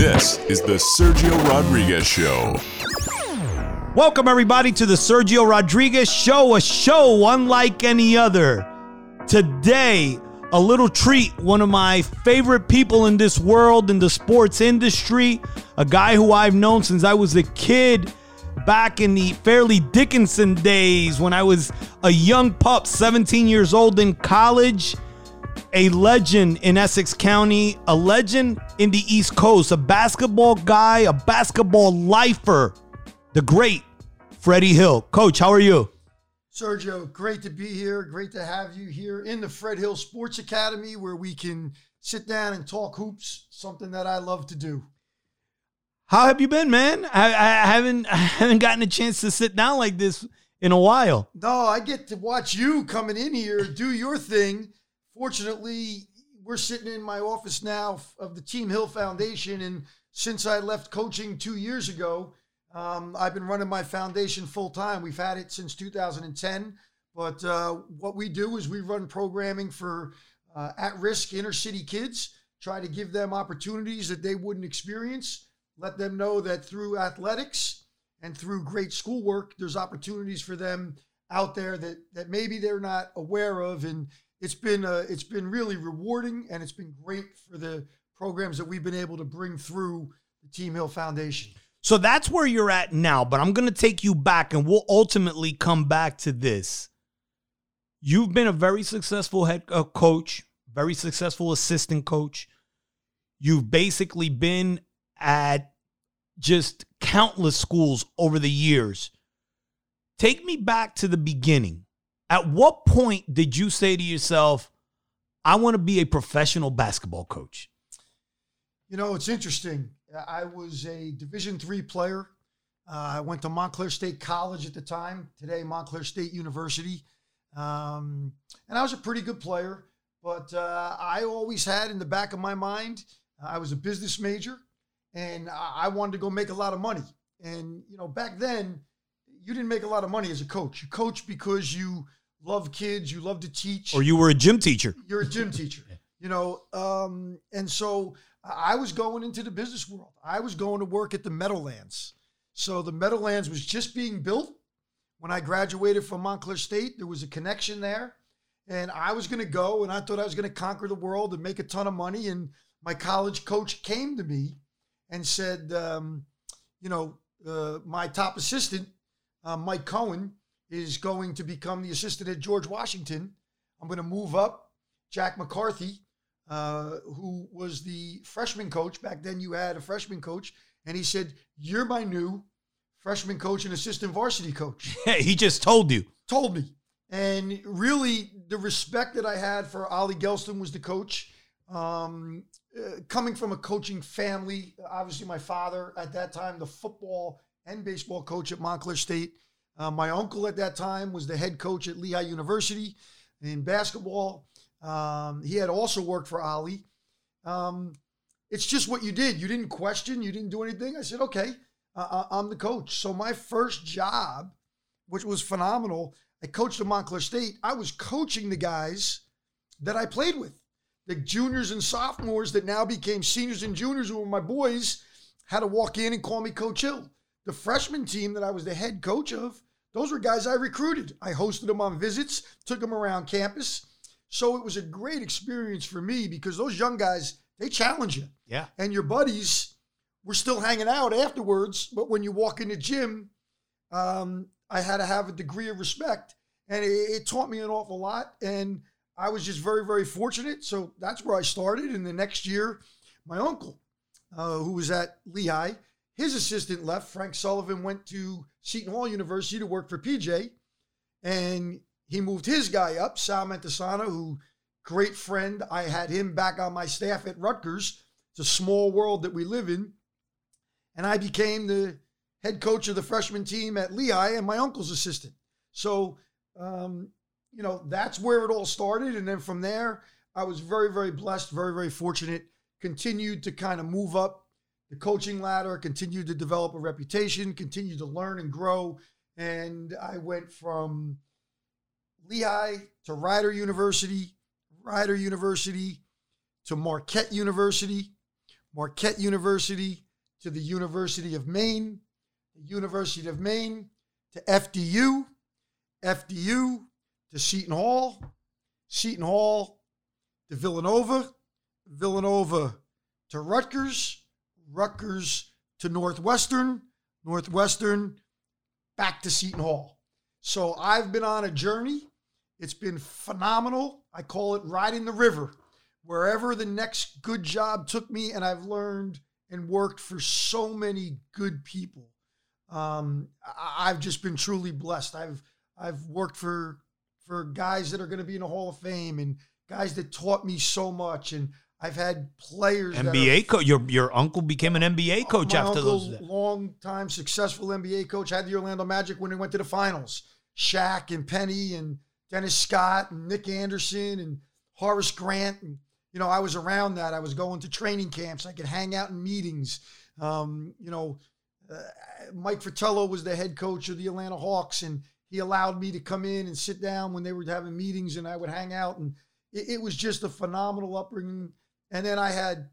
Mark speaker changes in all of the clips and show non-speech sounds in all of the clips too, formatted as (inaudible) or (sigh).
Speaker 1: This is the Sergio Rodriguez Show.
Speaker 2: Welcome, everybody, to the Sergio Rodriguez Show, a show unlike any other. Today, a little treat. One of my favorite people in this world, in the sports industry, a guy who I've known since I was a kid back in the Fairleigh Dickinson days when I was a young pup, 17 years old in college a legend in Essex County, a legend in the East Coast, a basketball guy, a basketball lifer, the great Freddie Hill. Coach, how are you?
Speaker 3: Sergio, great to be here. Great to have you here in the Fred Hill Sports Academy where we can sit down and talk hoops, something that I love to do.
Speaker 2: How have you been, man? I, I haven't (laughs) I haven't gotten a chance to sit down like this in a while.
Speaker 3: No, I get to watch you coming in here, do your thing fortunately, we're sitting in my office now of the Team Hill Foundation. And since I left coaching two years ago, um, I've been running my foundation full time. We've had it since 2010. But uh, what we do is we run programming for uh, at risk inner city kids, try to give them opportunities that they wouldn't experience, let them know that through athletics and through great schoolwork, there's opportunities for them out there that, that maybe they're not aware of. And it's been uh, it's been really rewarding and it's been great for the programs that we've been able to bring through the Team Hill Foundation.
Speaker 2: So that's where you're at now, but I'm going to take you back and we'll ultimately come back to this. You've been a very successful head uh, coach, very successful assistant coach. You've basically been at just countless schools over the years. Take me back to the beginning. At what point did you say to yourself, I want to be a professional basketball coach?
Speaker 3: You know, it's interesting. I was a Division three player. Uh, I went to Montclair State College at the time, today Montclair State University. Um, and I was a pretty good player, but uh, I always had in the back of my mind, I was a business major and I wanted to go make a lot of money. And, you know, back then, you didn't make a lot of money as a coach. You coach because you love kids, you love to teach.
Speaker 2: Or you were a gym teacher.
Speaker 3: You're a gym teacher, (laughs) you know. Um, and so I was going into the business world. I was going to work at the Meadowlands. So the Meadowlands was just being built when I graduated from Montclair State. There was a connection there. And I was going to go and I thought I was going to conquer the world and make a ton of money. And my college coach came to me and said, um, you know, uh, my top assistant, uh, Mike Cohen, is going to become the assistant at George Washington. I'm going to move up. Jack McCarthy, uh, who was the freshman coach back then, you had a freshman coach, and he said, "You're my new freshman coach and assistant varsity coach." (laughs)
Speaker 2: he just told you.
Speaker 3: Told me, and really, the respect that I had for Ollie Gelston was the coach. Um, uh, coming from a coaching family, obviously my father at that time, the football and baseball coach at Montclair State. Uh, my uncle at that time was the head coach at Lehigh University in basketball. Um, he had also worked for Ollie. Um, it's just what you did. You didn't question. You didn't do anything. I said, okay, uh, I'm the coach. So my first job, which was phenomenal, I coached at Montclair State. I was coaching the guys that I played with, the juniors and sophomores that now became seniors and juniors who were my boys, had to walk in and call me Coach Hill. The freshman team that I was the head coach of, those were guys I recruited. I hosted them on visits, took them around campus. So it was a great experience for me because those young guys, they challenge you.
Speaker 2: Yeah.
Speaker 3: And your buddies were still hanging out afterwards. But when you walk in the gym, um, I had to have a degree of respect. And it, it taught me an awful lot. And I was just very, very fortunate. So that's where I started. And the next year, my uncle, uh, who was at Lehigh, his assistant left. Frank Sullivan went to Seton Hall University to work for PJ, and he moved his guy up, Sal Mentesana, who great friend. I had him back on my staff at Rutgers. It's a small world that we live in, and I became the head coach of the freshman team at Lehigh and my uncle's assistant. So, um, you know, that's where it all started, and then from there, I was very, very blessed, very, very fortunate. Continued to kind of move up the coaching ladder, continued to develop a reputation, continued to learn and grow. And I went from Lehigh to Rider University, Rider University to Marquette University, Marquette University to the University of Maine, the University of Maine to FDU, FDU to Seton Hall, Seton Hall to Villanova, Villanova to Rutgers, Rutgers to Northwestern, Northwestern back to Seton Hall. So I've been on a journey. It's been phenomenal. I call it riding the river. Wherever the next good job took me, and I've learned and worked for so many good people. Um, I've just been truly blessed. I've I've worked for for guys that are going to be in the Hall of Fame and guys that taught me so much, and I've had players.
Speaker 2: NBA coach. Your your uncle became an NBA coach
Speaker 3: my
Speaker 2: after
Speaker 3: uncle,
Speaker 2: those.
Speaker 3: long time successful NBA coach, had the Orlando Magic when they went to the finals. Shaq and Penny and Dennis Scott and Nick Anderson and Horace Grant. And, you know, I was around that. I was going to training camps. I could hang out in meetings. Um, you know, uh, Mike Fratello was the head coach of the Atlanta Hawks, and he allowed me to come in and sit down when they were having meetings, and I would hang out. And it, it was just a phenomenal upbringing. And then I had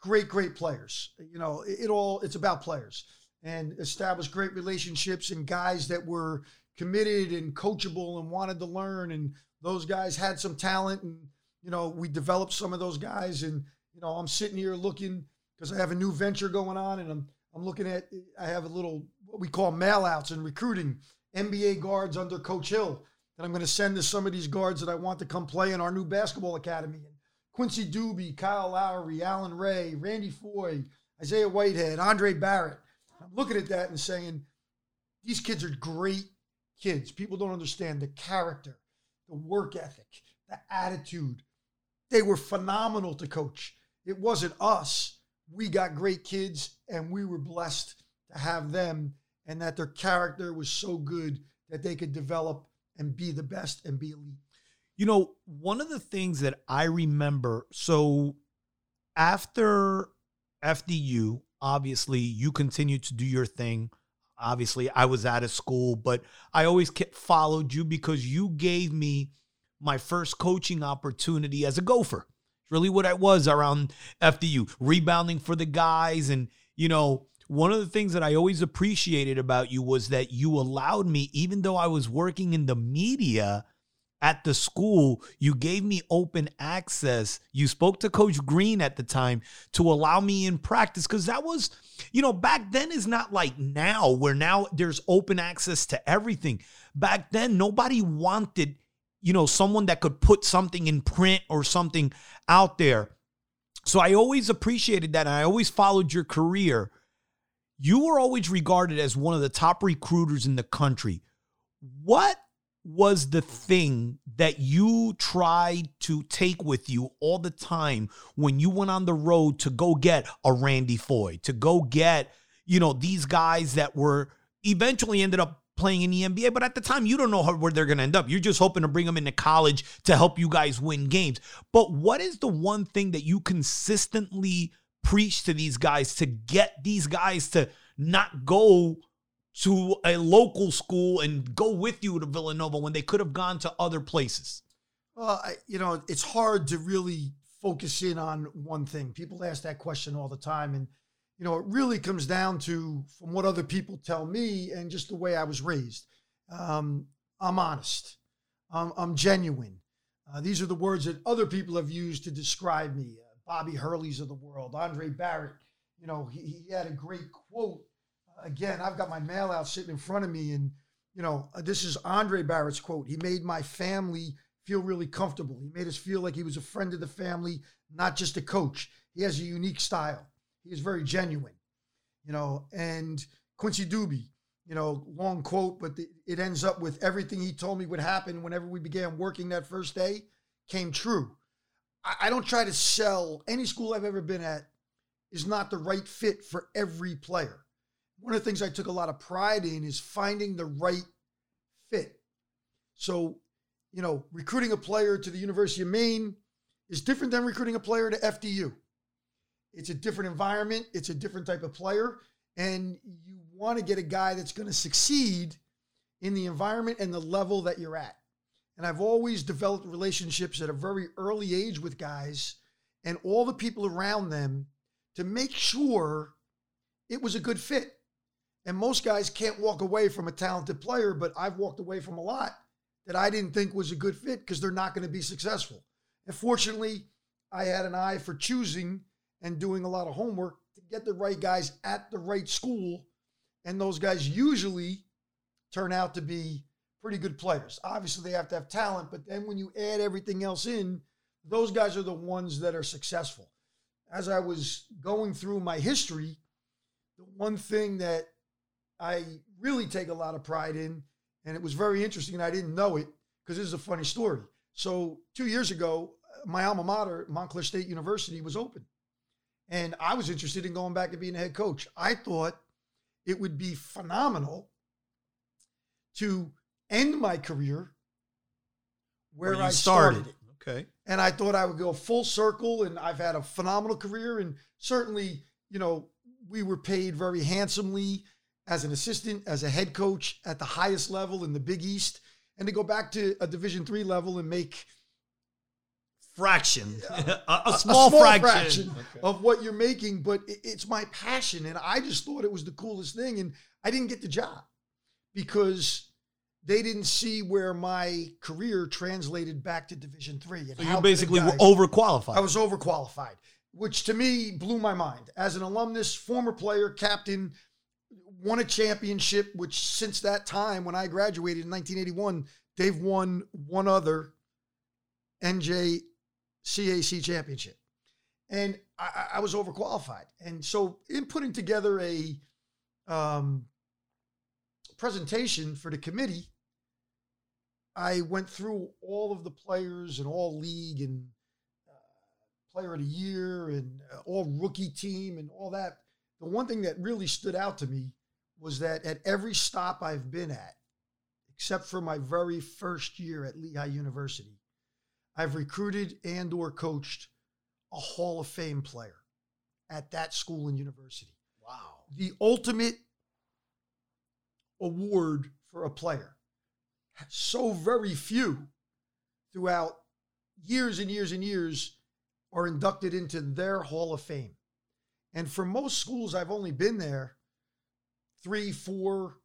Speaker 3: great, great players. You know, it, it all it's about players and establish great relationships and guys that were committed and coachable and wanted to learn. And those guys had some talent, and you know, we developed some of those guys. And you know, I'm sitting here looking because I have a new venture going on, and I'm I'm looking at I have a little what we call mail outs and recruiting NBA guards under Coach Hill that I'm going to send to some of these guards that I want to come play in our new basketball academy. Quincy Douby, Kyle Lowry, Allan Ray, Randy Foye, Isaiah Whitehead, Andre Barrett. I'm looking at that and saying, these kids are great kids. People don't understand the character, the work ethic, the attitude. They were phenomenal to coach. It wasn't us. We got great kids and we were blessed to have them and that their character was so good that they could develop and be the best and be elite.
Speaker 2: You know, one of the things that I remember, so after FDU, obviously you continued to do your thing. Obviously, I was out of school, but I always kept followed you because you gave me my first coaching opportunity as a gopher. It's really what I was around FDU, rebounding for the guys. And, you know, one of the things that I always appreciated about you was that you allowed me, even though I was working in the media, at the school, you gave me open access. You spoke to Coach Green at the time to allow me in practice because that was, you know, back then is not like now, where now there's open access to everything. Back then, nobody wanted, you know, someone that could put something in print or something out there. So I always appreciated that. And I always followed your career. You were always regarded as one of the top recruiters in the country. What was the thing that you tried to take with you all the time when you went on the road to go get a Randy Foye, to go get, you know, these guys that were eventually ended up playing in the NBA, but at the time you don't know how, where they're going to end up. You're just hoping to bring them into college to help you guys win games. But what is the one thing that you consistently preach to these guys to get these guys to not go to a local school and go with you to Villanova when they could have gone to other places?
Speaker 3: Well, I, you know, it's hard to really focus in on one thing. People ask that question all the time. And, you know, it really comes down to from what other people tell me and just the way I was raised. Um, I'm honest, I'm, I'm genuine. Uh, these are the words that other people have used to describe me. Uh, Bobby Hurley's of the world, Andre Barrett. You know, he, he had a great quote. Again, I've got my mail out sitting in front of me, and you know, uh, this is Andre Barrett's quote. He made my family feel really comfortable. He made us feel like he was a friend of the family, not just a coach. He has a unique style. He is very genuine, you know. And Quincy Douby, you know, long quote, but the, it ends up with everything he told me would happen whenever we began working that first day came true. I, I don't try to sell any school I've ever been at is not the right fit for every player. One of the things I took a lot of pride in is finding the right fit. So, you know, recruiting a player to the University of Maine is different than recruiting a player to FDU. It's a different environment, it's a different type of player, and you want to get a guy that's going to succeed in the environment and the level that you're at. And I've always developed relationships at a very early age with guys, and all the people around them to make sure it was a good fit. And most guys can't walk away from a talented player, but I've walked away from a lot that I didn't think was a good fit because they're not going to be successful. And fortunately, I had an eye for choosing and doing a lot of homework to get the right guys at the right school. And those guys usually turn out to be pretty good players. Obviously, they have to have talent, but then when you add everything else in, those guys are the ones that are successful. As I was going through my history, the one thing that I really take a lot of pride in, and it was very interesting, and I didn't know it because this is a funny story. So, two years ago, my alma mater, Montclair State University, was open. And I was interested in going back and being a head coach. I thought it would be phenomenal to end my career where,
Speaker 2: Where
Speaker 3: I started. it.
Speaker 2: Okay.
Speaker 3: And I thought I would go full circle, and I've had a phenomenal career. And certainly, you know, we were paid very handsomely as an assistant, as a head coach at the highest level in the Big East, and to go back to a Division three level and make
Speaker 2: Fraction. a, (laughs) a
Speaker 3: a
Speaker 2: small, fraction.
Speaker 3: of what you're making. But it- it's my passion, and I just thought it was the coolest thing. And I didn't get the job because they didn't see where my career translated back to Division three.
Speaker 2: So you basically
Speaker 3: a
Speaker 2: were overqualified.
Speaker 3: I was overqualified, which to me blew my mind. As an alumnus, former player, captain, won a championship, which since that time when I graduated in 1981, they've won one other NJCAC championship. And I, I- was overqualified. And so, in putting together a um, presentation for the committee, I went through all of the players and all league and player of the year and uh, all rookie team and all that. The one thing that really stood out to me was that at every stop I've been at, except for my very first year at Lehigh University, I've recruited and or coached a Hall of Fame player at that school and university.
Speaker 2: wow.
Speaker 3: The ultimate award for a player. So very few throughout years and years and years are inducted into their Hall of Fame. And for most schools, I've only been there three, four,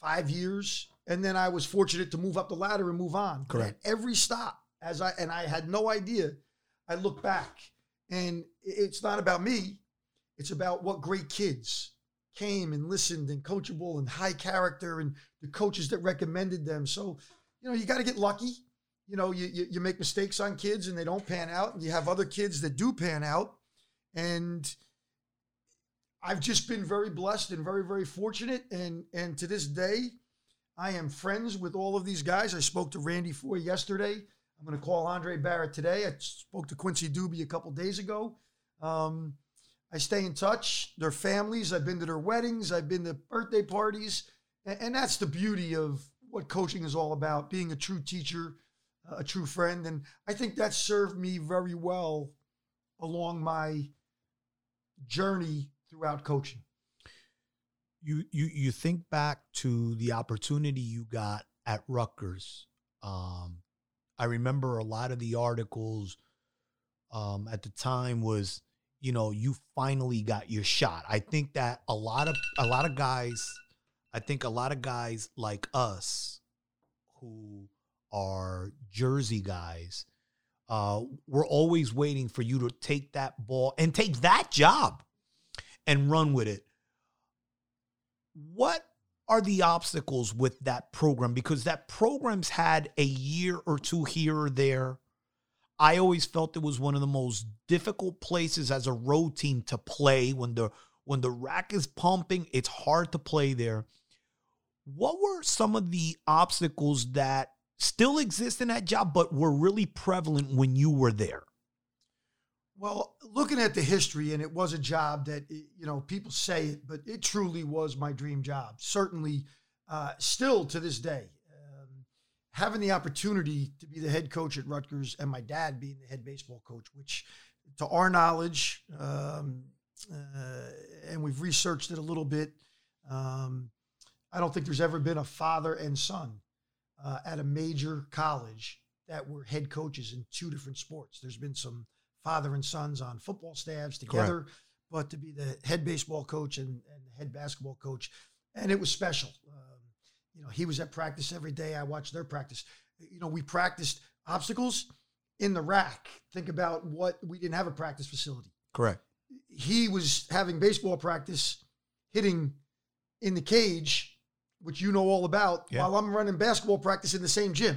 Speaker 3: five years. And then I was fortunate to move up the ladder and move on.
Speaker 2: Correct.
Speaker 3: At every stop, as I and I had no idea, I look back and it's not about me. It's about what great kids came and listened and coachable and high character and the coaches that recommended them. So, you know, you got to get lucky. You know, you, you you make mistakes on kids and they don't pan out, and you have other kids that do pan out. And I've just been very blessed and very very fortunate. And and to this day, I am friends with all of these guys. I spoke to Randy Foye yesterday. I'm going to call Andre Barrett today. I spoke to Quincy Douby a couple days ago. Um, I stay in touch. Their families. I've been to their weddings. I've been to birthday parties, and, and that's the beauty of what coaching is all about: being a true teacher, a true friend, and I think that served me very well along my journey throughout coaching.
Speaker 2: you you you think back to the opportunity you got at Rutgers. Um, I remember a lot of the articles um, at the time was, you know, you finally got your shot. I think that a lot of a lot of guys, I think a lot of guys like us, who are Jersey guys, uh, we're always waiting for you to take that ball and take that job and run with it what are the obstacles with that program? Because that program's had a year or two here or there. I always felt it was one of the most difficult places as a road team to play when the when the RAC is pumping, it's hard to play there. What were some of the obstacles that still exist in that job but were really prevalent when you were there?
Speaker 3: Well, looking at the history, and it was a job that you know people say it, but it truly was my dream job. Certainly, uh, still to this day, um, having the opportunity to be the head coach at Rutgers, and my dad being the head baseball coach, which, to our knowledge, um, uh, and we've researched it a little bit. Um, I don't think there's ever been a father and son uh, at a major college that were head coaches in two different sports. There's been some father and sons on football staffs together, but to be the head baseball coach and, and the head basketball coach, and it was special. Um, you know, he was at practice every day. I watched their practice. You know, we practiced obstacles in the RAC. Think about what we didn't have a practice facility.
Speaker 2: Correct.
Speaker 3: He was having baseball practice, hitting in the cage, which you know all about,
Speaker 2: Yeah.
Speaker 3: while I'm running basketball practice in the same gym.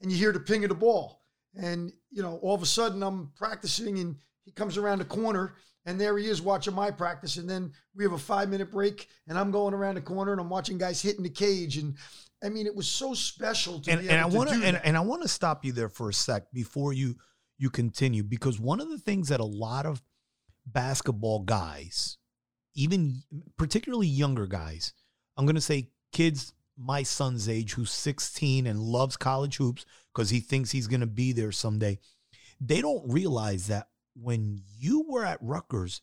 Speaker 3: And you hear the ping of the ball. And, you know, all of a sudden I'm practicing and he comes around the corner and there he is watching my practice. And then we have a five minute break and I'm going around the corner and I'm watching guys hitting the cage. And I mean, it was so special to
Speaker 2: and, and I want to and, and I want to stop you there for a sec before you you continue because one of the things that a lot of basketball guys, even particularly younger guys, I'm going to say kids my son's age who's 16 and loves college hoops because he thinks he's going to be there someday. They don't realize that when you were at Rutgers,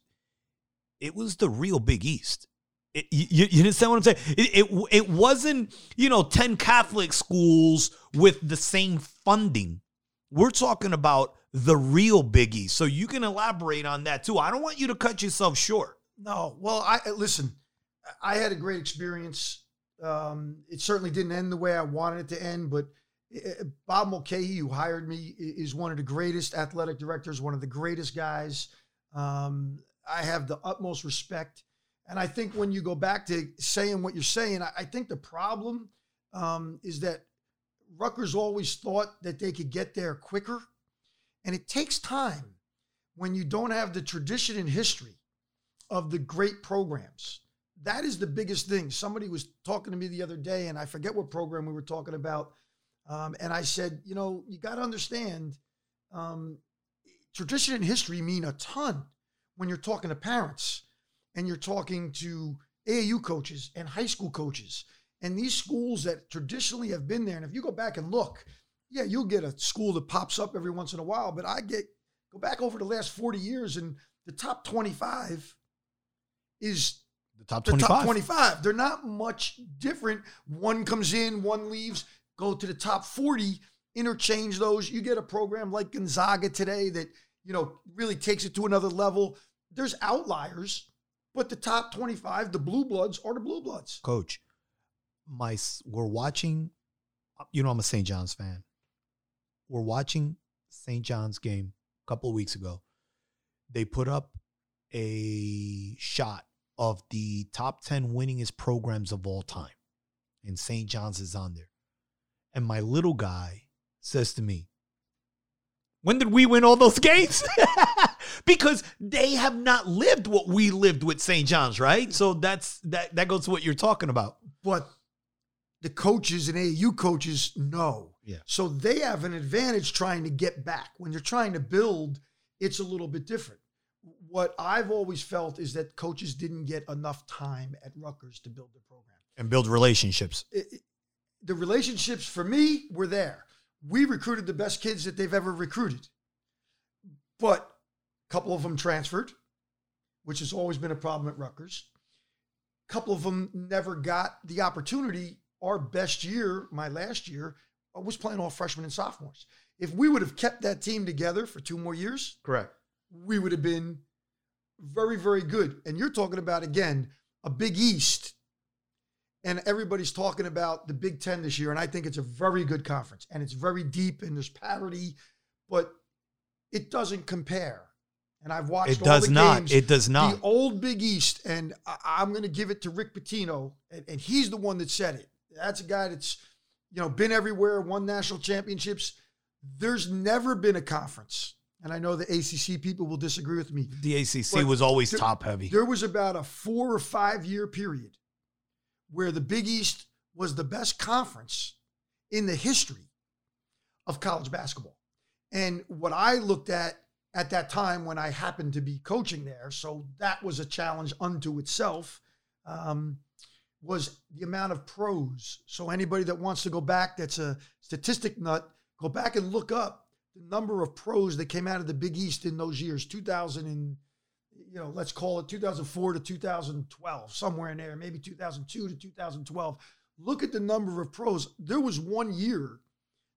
Speaker 2: it was the real Big East. It, you, you understand what I'm saying? It, it it wasn't you know ten Catholic schools with the same funding. We're talking about the real Big East. So you can elaborate on that too. I don't want you to cut yourself short.
Speaker 3: No, well, I- listen. I had a great experience. Um, it certainly didn't end the way I wanted it to end, but uh, Bob Mulcahy, who hired me, is one of the greatest athletic directors, one of the greatest guys. Um, I have the utmost respect, and I think when you go back to saying what you're saying, I, I think the problem um, is that Rutgers always thought that they could get there quicker, and it takes time when you don't have the tradition and history of the great programs. That is the biggest thing. Somebody was talking to me the other day, and I forget what program we were talking about. Um, and I said, you know, you got to understand um, tradition and history mean a ton when you're talking to parents and you're talking to AAU coaches and high school coaches and these schools that traditionally have been there. And if you go back and look, yeah, you'll get a school that pops up every once in a while, but I get go back over the last 40 years and the top 25 is
Speaker 2: The top
Speaker 3: the
Speaker 2: 25.
Speaker 3: top 25. They're not much different. One comes in, one leaves, go to the top 40, interchange those. You get a program like Gonzaga today that, you know, really takes it to another level. There's outliers, but the top 25, the blue bloods are the blue bloods.
Speaker 2: Coach, my we're watching. You know, I'm a St. John's fan. We're watching St. John's game a couple of weeks ago. They put up a shot of the top 10 winningest programs of all time, and St. John's is on there. And my little guy says to me, when did we win all those (laughs) games? (laughs) because they have not lived what we lived with St. John's, right? So that's that that goes to what you're talking about.
Speaker 3: But the coaches and AAU coaches know.
Speaker 2: Yeah.
Speaker 3: So they have an advantage trying to get back. When you're trying to build, it's a little bit different. What I've always felt is that coaches didn't get enough time at Rutgers to build their program.
Speaker 2: And build relationships.
Speaker 3: It- it- the relationships for me were there. We recruited the best kids that they've ever recruited. But a couple of them transferred, which has always been a problem at Rutgers. A couple of them never got the opportunity. Our best year, my last year, I was playing all freshmen and sophomores. If we would have kept that team together for two more years,
Speaker 2: Correct.
Speaker 3: we would have been very, very good. And you're talking about, again, a Big East. And everybody's talking about the Big Ten this year. And I think it's a very good conference. And it's very deep and there's parity, but it doesn't compare. And I've watched
Speaker 2: It
Speaker 3: all
Speaker 2: does
Speaker 3: the
Speaker 2: not.
Speaker 3: games.
Speaker 2: It does not.
Speaker 3: The old Big East, and I, I'm going to give it to Rick Pitino, and, and he's the one that said it. That's a guy that's, you know, been everywhere, won national championships. There's never been a conference, and I know the ACC people will disagree with me.
Speaker 2: The ACC was always
Speaker 3: there-
Speaker 2: top heavy.
Speaker 3: There was about a four or five year period where the Big East was the best conference in the history of college basketball. And what I looked at at that time when I happened to be coaching there, so that was a challenge unto itself, um, was the amount of pros. So anybody that wants to go back, that's a statistic nut, go back and look up the number of pros that came out of the Big East in those years, 2000 and you know, let's call it 2004 to 2012, somewhere in there, maybe 2002 to 2012. Look at the number of pros. There was one year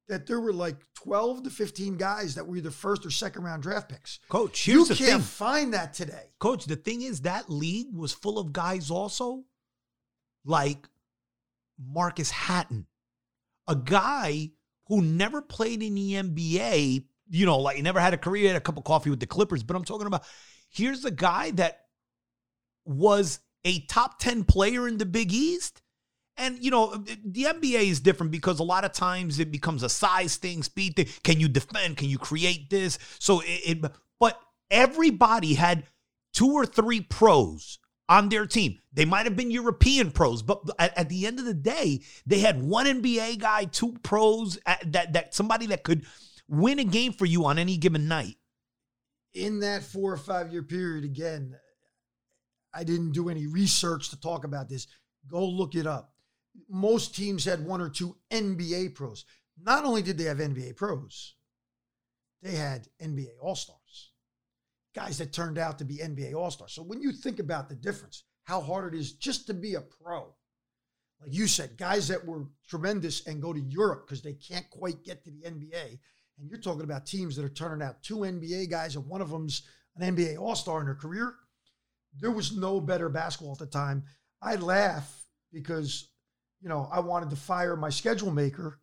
Speaker 3: that there were like 12 to 15 guys that were either first or second round draft picks.
Speaker 2: Coach,
Speaker 3: You
Speaker 2: the
Speaker 3: can't
Speaker 2: thing.
Speaker 3: find that today.
Speaker 2: Coach, the thing is that league was full of guys also like Marcus Hatten, a guy who never played in the NBA, you know, like never had a career, had a cup of coffee with the Clippers, but I'm talking about here's a guy that was a top 10 player in the Big East. And you know, the NBA is different because a lot of times it becomes a size thing, speed thing. Can you defend? Can you create this? So it, it but everybody had two or three pros on their team. They might have been European pros, but at, at the end of the day, they had one NBA guy, two pros at, that that somebody that could win a game for you on any given night.
Speaker 3: In that four or five year period, again, I didn't do any research to talk about this. Go look it up. Most teams had one or two NBA pros. Not only did they have NBA pros, they had NBA All Stars, guys that turned out to be NBA All Stars. So when you think about the difference, how hard it is just to be a pro, like you said, guys that were tremendous and go to Europe because they can't quite get to the NBA. And you're talking about teams that are turning out two NBA guys, and one of them's an NBA All Star in their career. There was no better basketball at the time. I laugh because, you know, I wanted to fire my schedule maker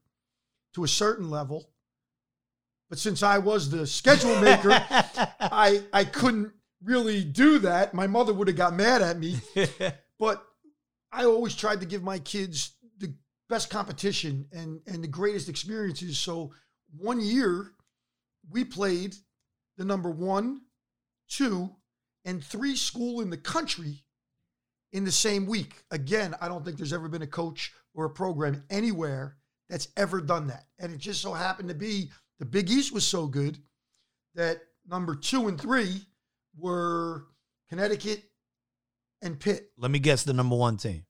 Speaker 3: to a certain level. But since I was the schedule maker, (laughs) I I couldn't really do that. My mother would have got mad at me. (laughs) But I always tried to give my kids the best competition and and the greatest experiences. So one year we played the number one, two, and three school in the country in the same week. Again, I don't think there's ever been a coach or a program anywhere that's ever done that. And it just so happened to be the Big East was so good that number two and three were Connecticut and Pitt,
Speaker 2: Let me guess the number one team.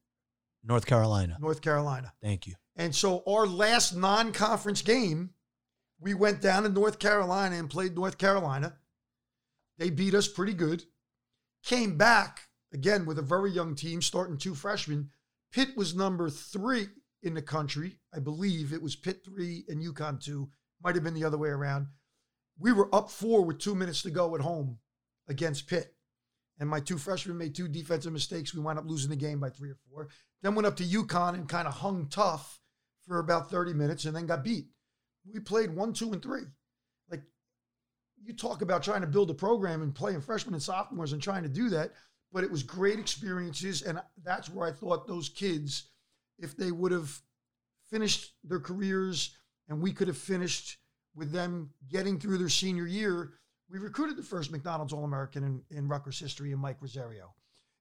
Speaker 2: North Carolina.
Speaker 3: North Carolina.
Speaker 2: Thank you.
Speaker 3: And so our last non-conference game, we went down to North Carolina and played North Carolina. They beat us pretty good. Came back again with a very young team, starting two freshmen. Pitt was number three in the country. I believe it was Pitt three and UConn two. Might have been the other way around. We were up four with two minutes to go at home against Pitt. And my two freshmen made two defensive mistakes. We wound up losing the game by three or four. Then went up to UConn and kind of hung tough for about 30 minutes and then got beat. We played one, two, and three. Like you talk about trying to build a program and playing freshmen and sophomores and trying to do that, but it was great experiences. And that's where I thought those kids, if they would have finished their careers and we could have finished with them getting through their senior year, we recruited the first McDonald's All American in, in Rutgers history and Mike Rosario.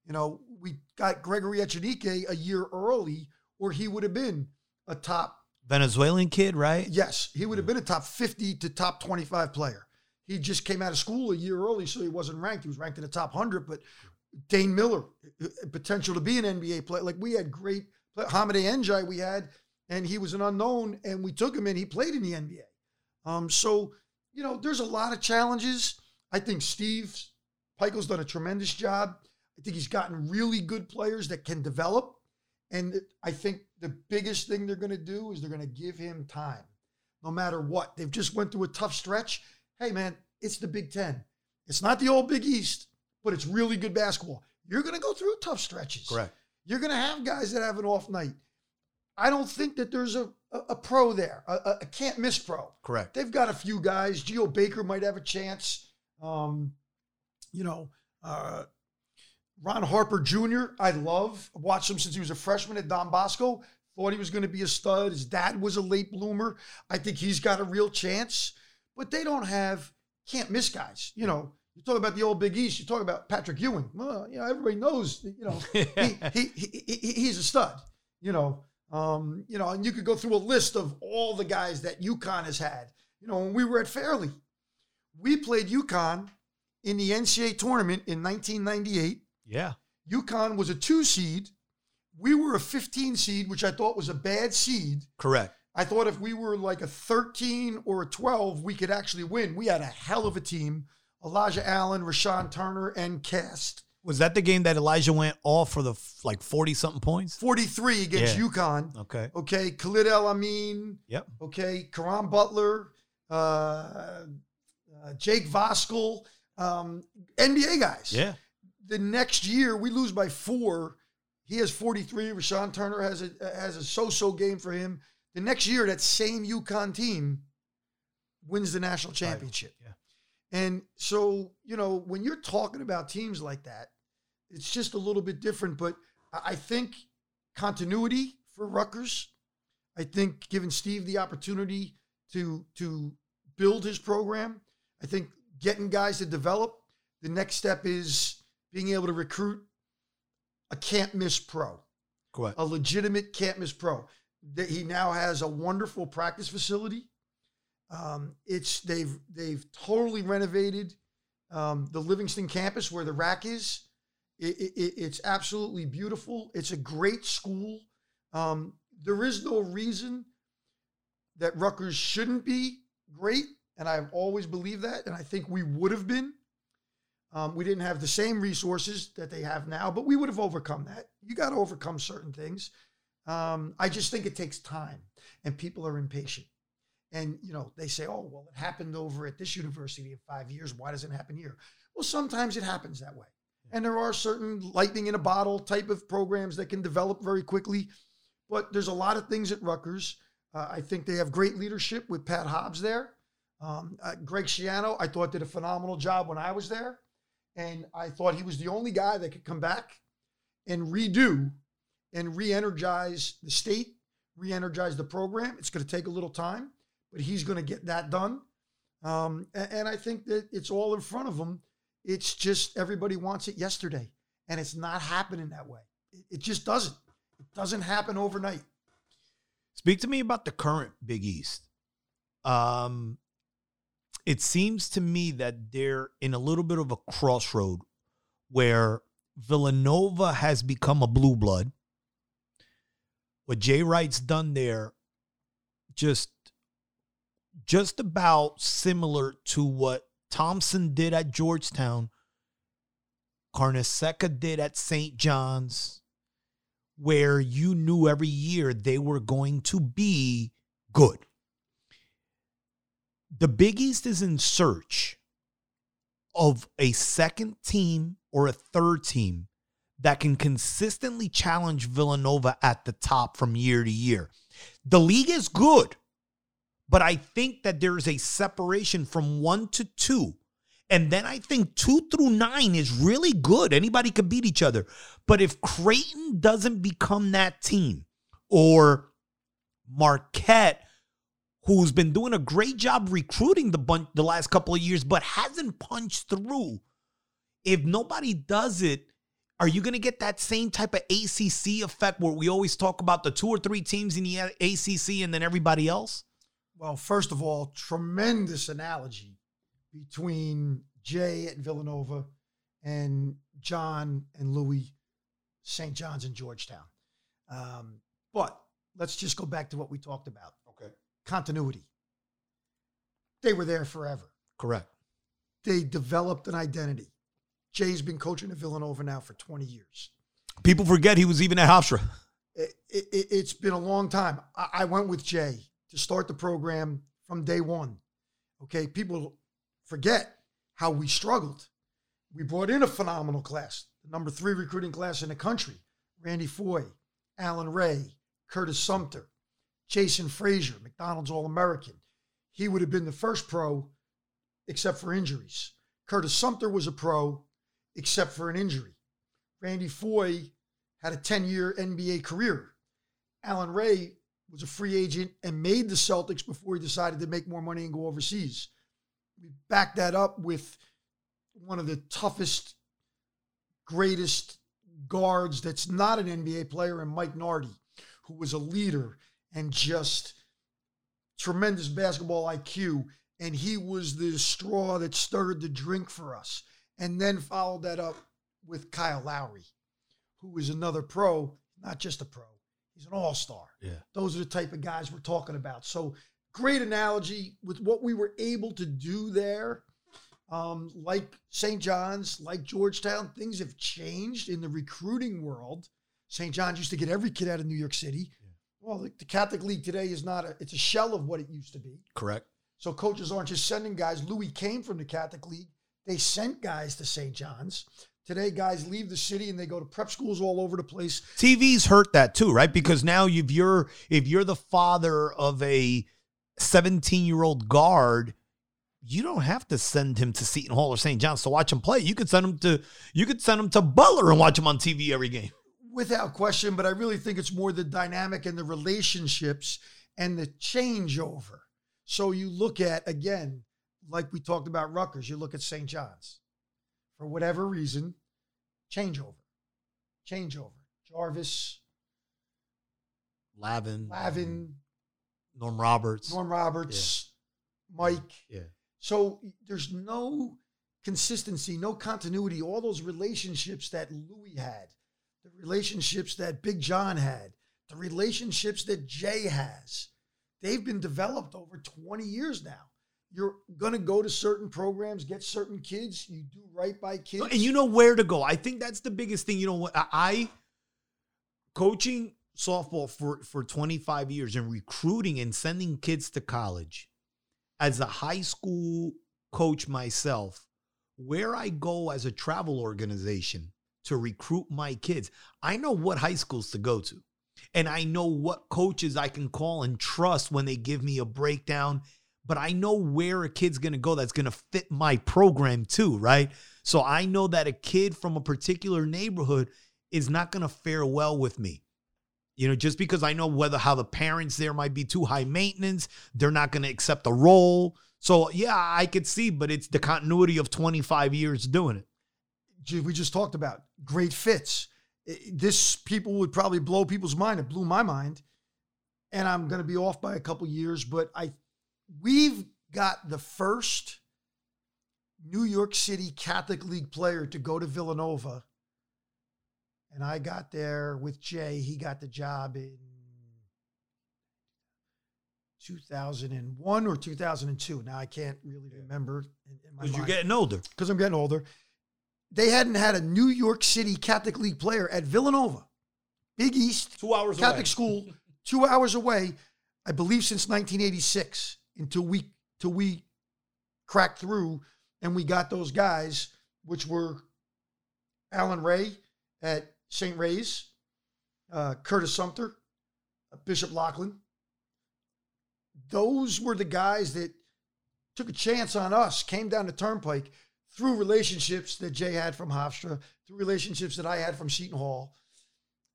Speaker 3: You know, we got Gregory Echenique a year early, or he would have been a top,
Speaker 2: Venezuelan kid, right?
Speaker 3: yes, he would have been a top 50 to top 25 player. He just came out of school a year early, so he wasn't ranked. He was ranked in the top 100, but Dane Miller, uh, uh, potential to be an NBA player. Like we had great, Hamady N'Diaye we had, and he was an unknown, and we took him and he played in the NBA. Um, so, you know, there's a lot of challenges. I think Steve Pikiell's done a tremendous job. I think he's gotten really good players that can develop. And I think the biggest thing they're going to do is they're going to give him time, no matter what. They've just went through a tough stretch. Hey, man, it's the Big Ten. It's not the old Big East, but it's really good basketball. You're going to go through tough stretches.
Speaker 2: Correct.
Speaker 3: You're going to have guys that have an off night. I don't think that there's a, a, a pro there, a, a- can't miss pro.
Speaker 2: Correct.
Speaker 3: They've got a few guys. Geo Baker might have a chance. Um, you know, uh, Ron Harper Jr. I love. Watched him since he was a freshman at Don Bosco. Thought he was going to be a stud. His dad was a late bloomer. I think he's got a real chance. But they don't have can't miss guys. You know, you talk about the old Big East. You talk about Patrick Ewing. Well, you know, everybody knows. You know, (laughs) he, he, he, he he's a stud. You know, um, you know, and you could go through a list of all the guys that UConn has had. You know, when we were at Fairleigh, we played UConn in the NCAA tournament in 1998.
Speaker 2: Yeah.
Speaker 3: UConn was a two seed. We were a 15 seed, which I thought was a bad seed.
Speaker 2: Correct.
Speaker 3: I thought if we were like a 13 or a 12, we could actually win. We had a hell of a team. Elijah Allen, Rashawn Turner, and Cast.
Speaker 2: Was that the game that Elijah went off for the f- like 40 something points?
Speaker 3: 43 against
Speaker 2: Yeah.
Speaker 3: UConn.
Speaker 2: Okay.
Speaker 3: Okay, Khalid El Amin.
Speaker 2: Yep.
Speaker 3: Okay, Caron Butler, uh, uh, Jake Voskuhl, um, NBA guys.
Speaker 2: Yeah.
Speaker 3: The next year we lose by four. He has 43. Rashawn Turner has a has a so-so game for him. The next year, that same UConn team wins the national championship.
Speaker 2: Yeah.
Speaker 3: And so, you know, when you're talking about teams like that, it's just a little bit different. But I think continuity for Rutgers. I think giving Steve the opportunity to to build his program. I think getting guys to develop. The next step is being able to recruit a can't miss pro
Speaker 2: Correct.
Speaker 3: a legitimate can't miss pro. That he now has a wonderful practice facility. Um, it's they've they've totally renovated um, the Livingston campus where the RAC is. It, it, it- it's absolutely beautiful. It's a great school. Um, there is no reason that Rutgers shouldn't be great, and I've always believed that, and I think we would have been. Um, we didn't have the same resources that they have now, but we would have overcome that. You got to overcome certain things. Um, I just think it takes time, and people are impatient. And you know, they say, "Oh, well, it happened over at this university in five years. Why doesn't it happen here?" Well, sometimes it happens that way, and there are certain lightning in a bottle type of programs that can develop very quickly. But there's a lot of things at Rutgers. Uh, I think they have great leadership with Pat Hobbs there. Um, uh, Greg Schiano, I thought did a phenomenal job when I was there. And I thought he was the only guy that could come back and redo and re energize the state, re energize the program. It's going to take a little time, but he's going to get that done. Um, a- and, I think that it's all in front of him. It's just everybody wants it yesterday, and it's not happening that way. It, it just doesn't. It doesn't happen overnight.
Speaker 2: Speak to me about the current Big East. Um, it seems to me that they're in a little bit of a crossroad where Villanova has become a blue blood. What Jay Wright's done there, just just about similar to what Thompson did at Georgetown, Carnesecca did at St. John's, where you knew every year they were going to be good. The Big East is in search of a second team or a third team that can consistently challenge Villanova at the top from year to year. The league is good, but I think that there is a separation from one to two. And then I think two through nine is really good. Anybody could beat each other. But if Creighton doesn't become that team, or Marquette, who's been doing a great job recruiting the bunch the last couple of years, but hasn't punched through, if nobody does it, are you going to get that same type of ACC effect where we always talk about the two or three teams in the ACC and then everybody else?
Speaker 3: Well, first of all, tremendous analogy between Jay at Villanova and John and Louis, St. John's and Georgetown. Um, but let's just go back to what we talked about.
Speaker 2: Okay.
Speaker 3: Continuity. They were there forever.
Speaker 2: Correct.
Speaker 3: They developed an identity. Jay's been coaching at Villanova now for 20 years.
Speaker 2: People forget he was even at Hofstra.
Speaker 3: It, it, it's been a long time. I, I went with Jay to start the program from day one. Okay, people forget how we struggled. We brought in a phenomenal class, the number three recruiting class in the country. Randy Foye, Allan Ray, Curtis Sumter, Jason Fraser, McDonald's All American. He would have been the first pro, except for injuries. Curtis Sumter was a pro, except for an injury. Randy Foye had a 10 year NBA career. Allan Ray was a free agent and made the Celtics before he decided to make more money and go overseas. We backed that up with one of the toughest, greatest guards that's not an NBA player, and Mike Nardi, who was a leader and just tremendous basketball IQ. And he was the straw that stirred the drink for us. And then followed that up with Kyle Lowry, who is another pro, not just a pro. He's an all star.
Speaker 2: Yeah.
Speaker 3: Those are the type of guys we're talking about. So great analogy with what we were able to do there. Um, like St. John's, like Georgetown, things have changed in the recruiting world. St. John's used to get every kid out of New York City. Well, the, the Catholic League today is not a, it's a shell of what it used to be.
Speaker 2: Correct.
Speaker 3: So coaches aren't just sending guys. Louis came from the Catholic League. They sent guys to St. John's. Today, guys leave the city and they go to prep schools all over the place.
Speaker 2: TV's hurt that too, right? Because now if you're if you're the father of a 17 year old guard, you don't have to send him to Seton Hall or St. John's to watch him play. You could send him to you could send him to Butler and watch him on TV every game.
Speaker 3: Without question, but I really think it's more the dynamic and the relationships and the changeover. So you look at, again, like we talked about Rutgers, you look at St. John's. For whatever reason, changeover. Changeover. Jarvis,
Speaker 2: Lavin,
Speaker 3: Lavin,
Speaker 2: Norm Roberts.
Speaker 3: Norm Roberts, Mike.
Speaker 2: Yeah.
Speaker 3: So there's no consistency, no continuity. All those relationships that Louis had, the relationships that Big John had, the relationships that Jay has, they've been developed over 20 years now. You're going to go to certain programs, get certain kids, you do right by kids.
Speaker 2: And you know where to go. I think that's the biggest thing. You know what? I, coaching softball for for 25 years and recruiting and sending kids to college as a high school coach myself, where I go as a travel organization to recruit my kids, I know what high schools to go to. And I know what coaches I can call and trust when they give me a breakdown. But I know where a kid's gonna go that's gonna fit my program too, right? So I know that a kid from a particular neighborhood is not gonna fare well with me. You know, just because I know whether how the parents there might be too high maintenance, they're not going to accept the role. So, yeah, I could see, but it's the continuity of 25 years doing it.
Speaker 3: We just talked about great fits. This people would probably blow people's mind. It blew my mind, and I'm going to be off by a couple years. But I, we've got the first New York City Catholic League player to go to Villanova, and I got there with Jay. He got the job in 2001 or 2002. Now I can't really remember in, in my
Speaker 2: Because you're getting older.
Speaker 3: because I'm getting older. They hadn't had a New York City Catholic League player at Villanova, Big East
Speaker 2: Two hours
Speaker 3: Catholic
Speaker 2: away.
Speaker 3: school, (laughs) two hours away, I believe since 1986 until we till we cracked through and we got those guys, which were Allan Ray at St. Ray's, uh, Curtis Sumpter, uh, Bishop Loughlin. Those were the guys that took a chance on us, came down the turnpike through relationships that Jay had from Hofstra, through relationships that I had from Seton Hall,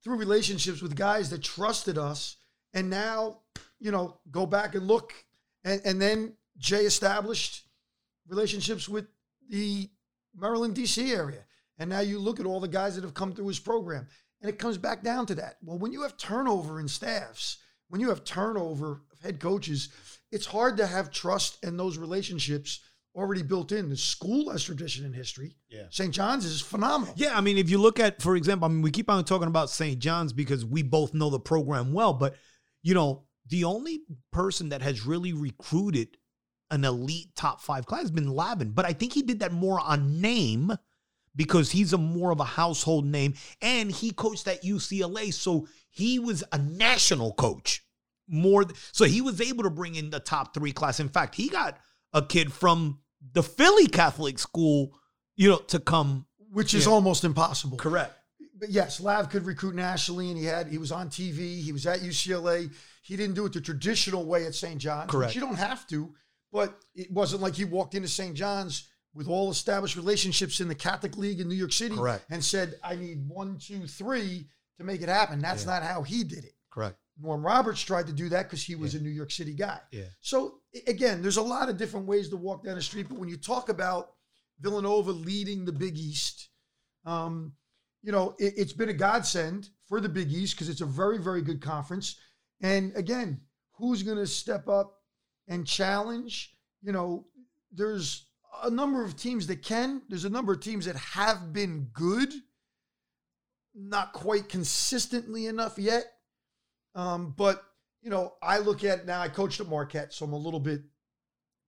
Speaker 3: through relationships with guys that trusted us. And now, you know, go back and look. And, and then Jay established relationships with the Maryland, D.C. area. And now you look at all the guys that have come through his program. And it comes back down to that. Well, when you have turnover in staffs, when you have turnover of head coaches, it's hard to have trust and those relationships already built in. The school has tradition and history.
Speaker 2: Yeah.
Speaker 3: St. John's is phenomenal.
Speaker 2: Yeah, I mean, if you look at, for example, I mean, we keep on talking about St. John's because we both know the program well, but you know, the only person that has really recruited an elite top five class has been Lavin, but I think he did that more on name because he's a more of a household name, and he coached at UCLA, so he was a national coach more. So he was able to bring in the top three class. In fact, he got a kid from the Philly Catholic school, you know, to come.
Speaker 3: Which is almost impossible.
Speaker 2: Correct.
Speaker 3: but yes, Lav could recruit nationally, and he had he was on TV. He was at UCLA. He didn't do it the traditional way at St. John's. which
Speaker 2: Correct.
Speaker 3: You don't have to, but it wasn't like he walked into St. John's with all established relationships in the Catholic League in New York City
Speaker 2: Correct.
Speaker 3: and said, "I need one, two, three to make it happen." That's
Speaker 2: Yeah.
Speaker 3: not how he did it.
Speaker 2: Correct.
Speaker 3: Norm Roberts tried to do that because he was a New York City guy.
Speaker 2: Yeah.
Speaker 3: So again, there's a lot of different ways to walk down the street, but when you talk about Villanova leading the Big East, um, you know, it, it's been a godsend for the Big East because it's a very, very good conference. And again, who's going to step up and challenge? You know, there's a number of teams that can. There's a number of teams that have been good, not quite consistently enough yet. Um, but you know, I look at now. I coached at Marquette, so I'm a little bit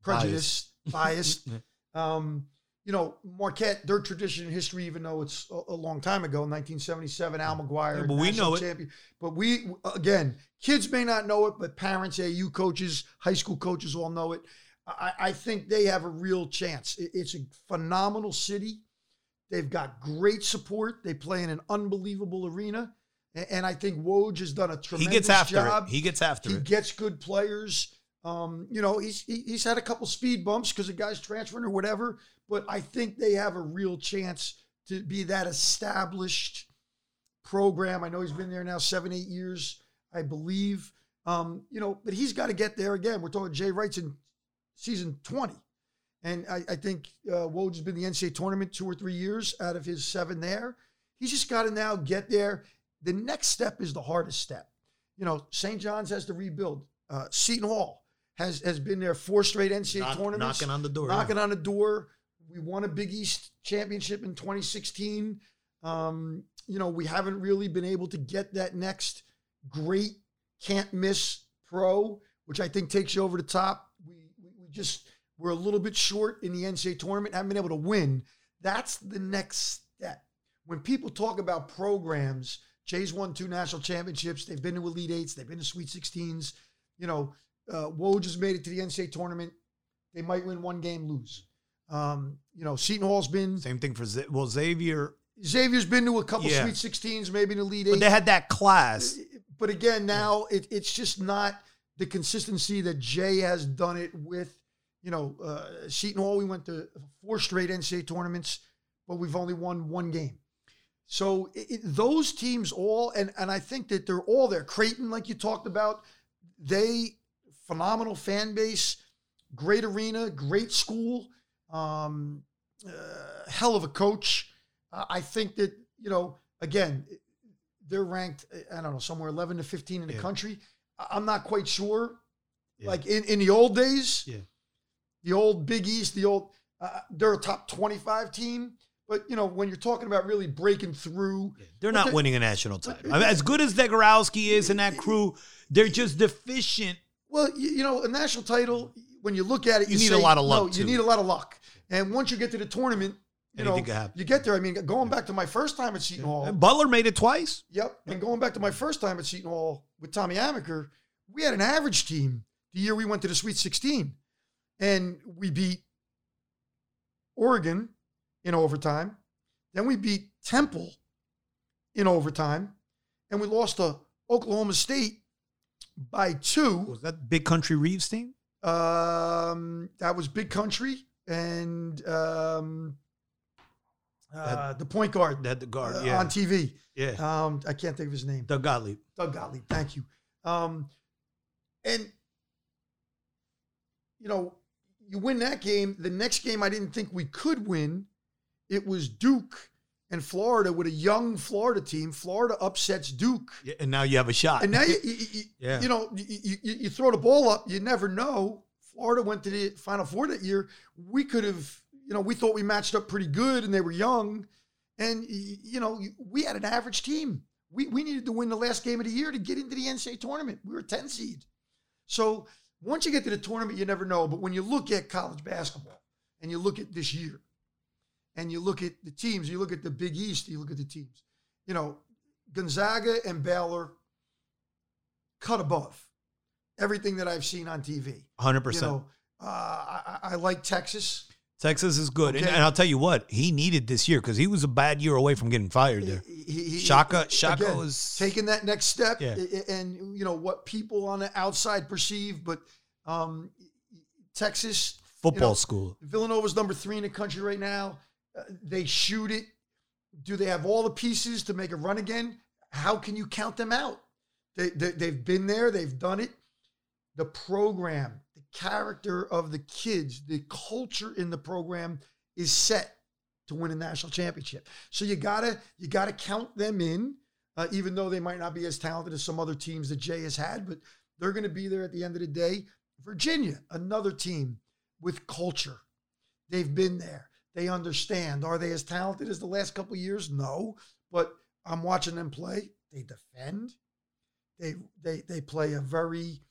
Speaker 3: prejudiced, biased. (laughs) Um, you know, Marquette, their tradition and history, even though it's a, a long time ago, 1977, Al McGuire,
Speaker 2: Yeah, but we know it.
Speaker 3: champion. But we, again, kids may not know it, but parents, AU coaches, high school coaches all know it. I, I think they have a real chance. It- it's a phenomenal city. They've got great support. They play in an unbelievable arena. A- And I think Woj has done a
Speaker 2: He
Speaker 3: tremendous
Speaker 2: gets after
Speaker 3: job.
Speaker 2: it. He gets after
Speaker 3: He
Speaker 2: it.
Speaker 3: He gets good players. Um, you know, he's he- he's had a couple speed bumps because the guy's transferring or whatever. But I think they have a real chance to be that established program. I know he's been there now seven, eight years, I believe. Um, you know, but he's got to get there again. We're talking Jay Wright's in season 20. And I, I think uh, Woj has been the NCAA tournament two or three years out of his seven there. He's just got to now get there. The next step is the hardest step. You know, St. John's has to rebuild. Uh, Seton Hall has has been there four straight NCAA
Speaker 2: Knock-
Speaker 3: tournaments,
Speaker 2: knocking on the door.
Speaker 3: knocking on the door. We won a Big East championship in 2016. Um, you know, we haven't really been able to get that next great can't miss pro, which I think takes you over the top. We, we, we just we're a little bit short in the NCAA tournament, haven't been able to win. That's the next step. When people talk about programs, Jay's won two national championships. They've been to Elite Eights. They've been to Sweet 16s. You know, uh, Woj has made it to the NCAA tournament. They might win one game, lose. Um, you know, Seton Hall's been
Speaker 2: Same thing for Z- well Xavier,
Speaker 3: Xavier's been to a couple
Speaker 2: Yeah.
Speaker 3: Sweet 16s, maybe an Elite
Speaker 2: but
Speaker 3: Eight.
Speaker 2: they had that class.
Speaker 3: But again, now it, it's just not the consistency that Jay has done it with. You know, uh, Seton Hall, we went to four straight NCAA tournaments, but we've only won one game. So it, it- those teams all, and, and I think that they're all there. Creighton, like you talked about, they phenomenal fan base, great arena, great school, um, uh, hell of a coach. Uh, I think that you know, again, they're ranked. I don't know, somewhere eleven to fifteen in the
Speaker 2: Yeah.
Speaker 3: country. I'm not quite sure.
Speaker 2: Yeah.
Speaker 3: Like in, in the old days,
Speaker 2: Yeah.
Speaker 3: the old Big East, the old uh, they're a top twenty five team. But you know, when you're talking about really breaking through,
Speaker 2: They're not
Speaker 3: they-
Speaker 2: winning a national title. I mean, as good as Zegarowski is and that (laughs) crew, they're just deficient.
Speaker 3: Well, you, you know, a national title, when you look at it,
Speaker 2: You
Speaker 3: you,
Speaker 2: need a lot of luck,
Speaker 3: No, you need a lot of luck. And once you get to the tournament, you
Speaker 2: Anything
Speaker 3: know, you get there. I mean, going back to my first time at Seton Hall,
Speaker 2: And Butler made it twice.
Speaker 3: Yep. And going back to my first time at Seton Hall with Tommy Amaker, we had an average team the year we went to the Sweet 16. And we beat Oregon in overtime. Then we beat Temple in overtime. And we lost to Oklahoma State by two.
Speaker 2: Was that Big Country Reeves team?
Speaker 3: Um, that was Big Country and um, uh, the point guard
Speaker 2: That had the guard.
Speaker 3: uh,
Speaker 2: yeah.
Speaker 3: on TV.
Speaker 2: yeah.
Speaker 3: Um, I can't think of his name.
Speaker 2: Doug Gottlieb.
Speaker 3: Doug Gottlieb. Thank you. Um, and you know, you win that game. The next game, I didn't think we could win. It was Duke and Florida with a young Florida team. Florida upsets Duke,
Speaker 2: Yeah, and now you have a shot.
Speaker 3: and now you, (laughs) you, you,
Speaker 2: Yeah.
Speaker 3: you know you, you, throw the ball up. You never know. Florida went to the Final Four that year. We could have, you know, we thought we matched up pretty good, and they were young, and you know, we had an average team. We we needed to win the last game of the year to get into the NCAA tournament. We were 10 seed. So once you get to the tournament, you never know. But when you look at college basketball and you look at this year, and you look at the teams, you look at the Big East, you look at the teams, you know, Gonzaga and Baylor cut above everything that I've seen on TV.
Speaker 2: 100%.
Speaker 3: You know, uh, I, I like Texas.
Speaker 2: Texas is good. And,
Speaker 3: Okay.
Speaker 2: and I'll tell you what, he needed this year because he was a bad year away from getting fired there.
Speaker 3: He- he-
Speaker 2: Shaka- Shaka
Speaker 3: again,
Speaker 2: was-
Speaker 3: taking that next step,
Speaker 2: Yeah.
Speaker 3: and you know what people on the outside perceive, but um, Texas
Speaker 2: Football
Speaker 3: know,
Speaker 2: school.
Speaker 3: Villanova's number three in the country right now. Uh, they shoot it. Do they have all the pieces to make a run again? How can you count them out? They, they, they've been there, they've done it. The program, the character of the kids, the culture in the program is set to win a national championship. So you gotta you gotta count them in, uh, even though they might not be as talented as some other teams that Jay has had, but they're going to be there at the end of the day. Virginia, another team with culture. They've been there. They understand. Are they as talented as the last couple of years? No, but I'm watching them play. They defend. They they they play a very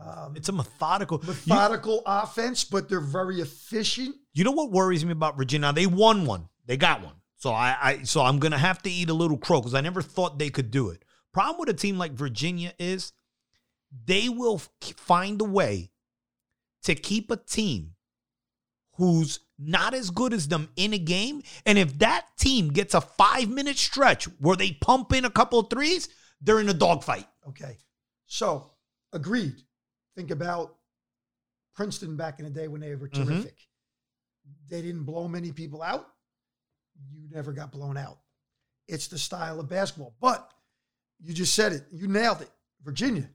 Speaker 3: Um,
Speaker 2: It's a methodical. You,
Speaker 3: methodical offense, but they're very efficient.
Speaker 2: you know what worries me about Virginia? Now, they won one. They got one. So I, I so I'm gonna have to eat a little crow because I never thought they could do it. Problem with a team like Virginia is they will find a way to keep a team who's not as good as them in a game. And if that team gets a five minute stretch where they pump in a couple of threes, they're in a dogfight.
Speaker 3: Okay. So, agreed. Think about Princeton back in the day when they were
Speaker 2: Mhm.
Speaker 3: terrific. They didn't blow many people out. You never got blown out. It's the style of basketball. But you just said it. You nailed it. Virginia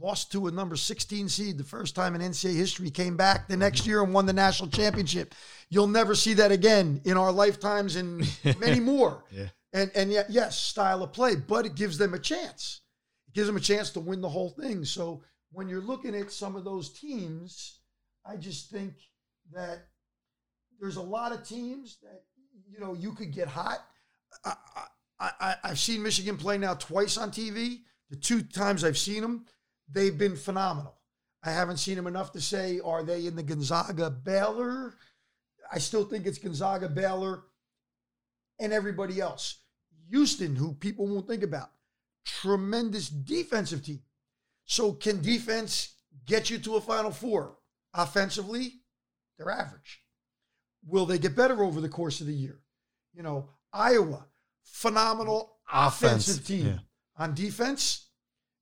Speaker 3: lost to a number 16 seed the first time in NCAA history, came back the next year and won the national championship. You'll never see that again in our lifetimes and many (laughs) more.
Speaker 2: Yeah.
Speaker 3: And and yet, yes, style of play, but it gives them a chance. It gives them a chance to win the whole thing. So when you're looking at some of those teams, I just think that there's a lot of teams that you know you could get hot. I, I, I I've seen Michigan play now twice on TV. The two times I've seen them, they've been phenomenal. I haven't seen them enough to say are they in the Gonzaga Baylor. I still think it's Gonzaga Baylor and everybody else. Houston, who people won't think about, tremendous defensive team. So, can defense get you to a Final Four? Offensively, they're average. Will they get better over the course of the year? You know, Iowa, phenomenal
Speaker 2: Offense,
Speaker 3: offensive team.
Speaker 2: yeah.
Speaker 3: On defense,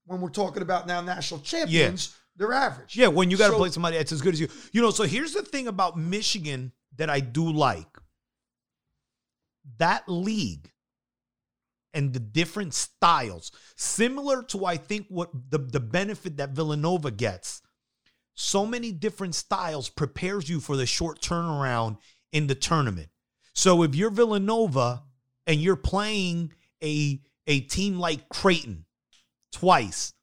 Speaker 3: when we're talking about now national champions, they're average.
Speaker 2: Yeah, when you got to
Speaker 3: So-
Speaker 2: play somebody that's as good as you. You know, so here's the thing about Michigan that I do like. That league and the different styles, similar to I think what the, the benefit that Villanova gets. So many different styles prepares you for the short turnaround in the tournament. So if you're Villanova and you're playing a a team like Creighton twice,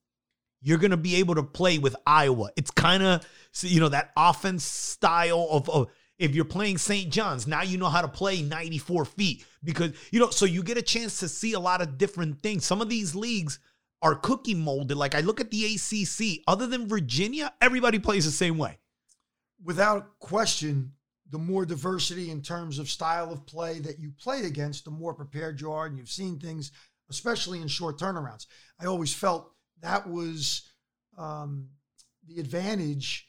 Speaker 2: you're going to be able to play with Iowa. It's kind of, you know, that offense style of, of, if you're playing St. John's, now you know how to play 94 feet because, you know, so you get a chance to see a lot of different things. Some of these leagues are cookie molded. Like I look at the ACC, other than Virginia, everybody plays the same way.
Speaker 3: without question, the more diversity in terms of style of play that you play against, the more prepared you are, and you've seen things, especially in short turnarounds. I always felt that was um, the advantage